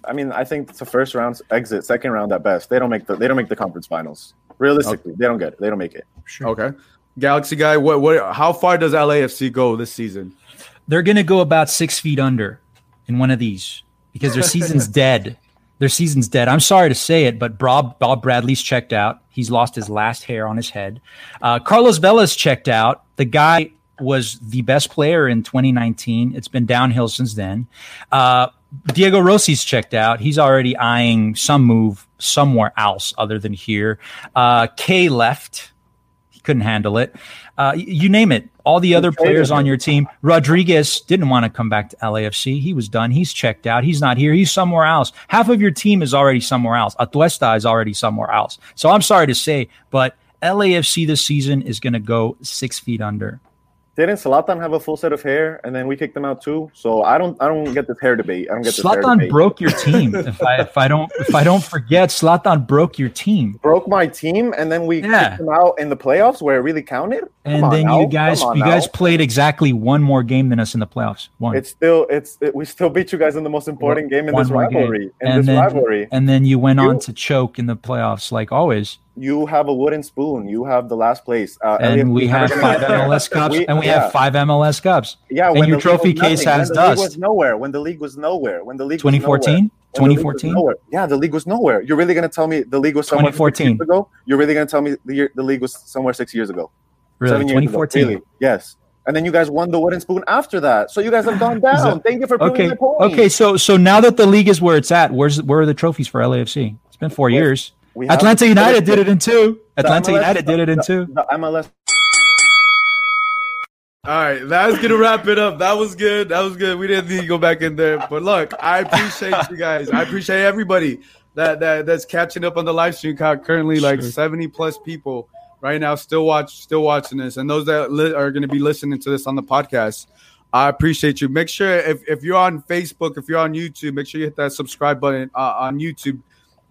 I mean, I think it's the first round exit, second round at best. They don't make the they don't make the conference finals. Realistically, they don't get it. They don't make it. Okay. Galaxy guy, what what how far does LAFC go this season? They're going to go about six feet under in one of these because their season's dead. Their season's dead. I'm sorry to say it, but Bob, Bob Bradley's checked out. He's lost his last hair on his head. Uh, Carlos Vela's checked out. The guy was the best player in 2019. It's been downhill since then. Uh, Diego Rossi's checked out. He's already eyeing some move somewhere else other than here. Uh, Kaye left. He couldn't handle it. Uh, you name it. All the other players on your team. Rodriguez didn't want to come back to LAFC. He was done. He's checked out. He's not here. He's somewhere else. Half of your team is already somewhere else. Atuesta is already somewhere else. So I'm sorry to say, but LAFC this season is going to go six feet under. Didn't Zlatan have a full set of hair, and then we kicked them out too? So I don't, I don't get this hair debate. I don't get this Zlatan broke your team. if I if I don't if I don't forget, Zlatan broke your team. broke my team, and then we Yeah. kicked them out in the playoffs where it really counted. Come And then now. you guys you guys played exactly one more game than us in the playoffs. One. It's still, it's it, we still beat you guys in the most important game in this more game. rivalry. In and this then, rivalry, And then you went on to choke in the playoffs, like always. You have a wooden spoon. You have the last place. Uh, And we have five MLS cups, We- and we yeah. have five MLS cups. Yeah, and when your trophy case nothing, has when the dust. was nowhere. When the league was nowhere. When the league 2014? was nowhere. When the league was 2014? Yeah, the league was nowhere. You're really gonna tell me the league was somewhere six 2014. years ago? You're really gonna tell me the year, the league was somewhere six years ago? Really, Seven years ago. 2014. Really? Yes. And then you guys won the wooden spoon after that. So you guys have gone down. Thank you for proving Okay. my point. Okay. So so now that the league is where it's at, where's where are the trophies for LAFC? It's been four years. We have- Atlanta United did it in two. Atlanta MLS United did it in the- two. The MLS All right, that's gonna wrap it up. That was good. That was good. We didn't need to go back in there, but look, I appreciate you guys. I appreciate everybody that that that's catching up on the live stream. Currently, like sure. seventy plus people right now still watch, still watching this, and those that li- are going to be listening to this on the podcast. I appreciate you. Make sure if, if you're on Facebook, if you're on YouTube, make sure you hit that subscribe button uh, on YouTube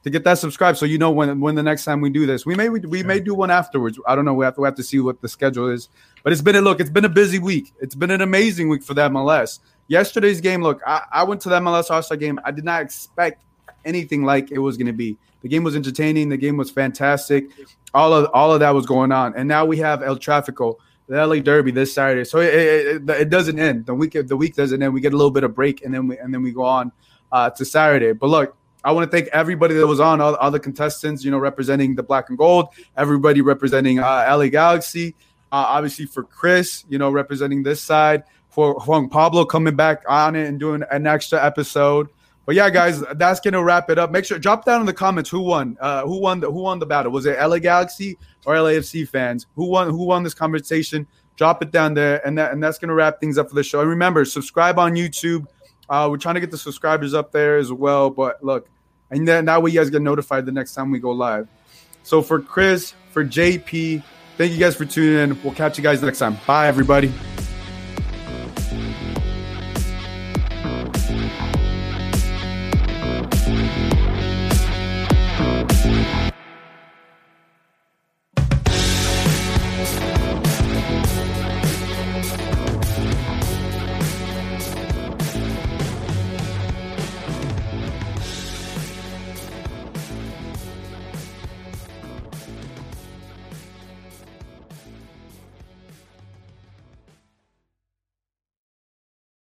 to get that subscribe so you know when when the next time we do this. We may we, we may do one afterwards. I don't know. We have to we have to see what the schedule is. But it's been a look. It's been a busy week. It's been an amazing week for the MLS. Yesterday's game. Look, I, I went to the MLS All Star game. I did not expect anything like it was going to be. The game was entertaining. The game was fantastic. All of all of that was going on, and now we have El Tráfico, the LA Derby this Saturday. So it, it, it, doesn't end. The week the week doesn't end. We get a little bit of break, and then we and then we go on uh, to Saturday. But look, I want to thank everybody that was on, all, all, the contestants, you know, representing the black and gold, everybody representing uh, LA Galaxy, uh, obviously for Chris, you know, representing this side, for Juan Pablo coming back on it and doing an extra episode. But yeah, guys, that's gonna wrap it up. Make sure drop down in the comments who won. Uh, who won the who won the battle? Was it LA Galaxy or LAFC fans? Who won? Who won this conversation? Drop it down there, and that and that's gonna wrap things up for the show. And remember, subscribe on YouTube. Uh, we're trying to get the subscribers up there as well. But look, and then that way you guys get notified the next time we go live. So for Chris, for JP, thank you guys for tuning in. We'll catch you guys next time. Bye, everybody.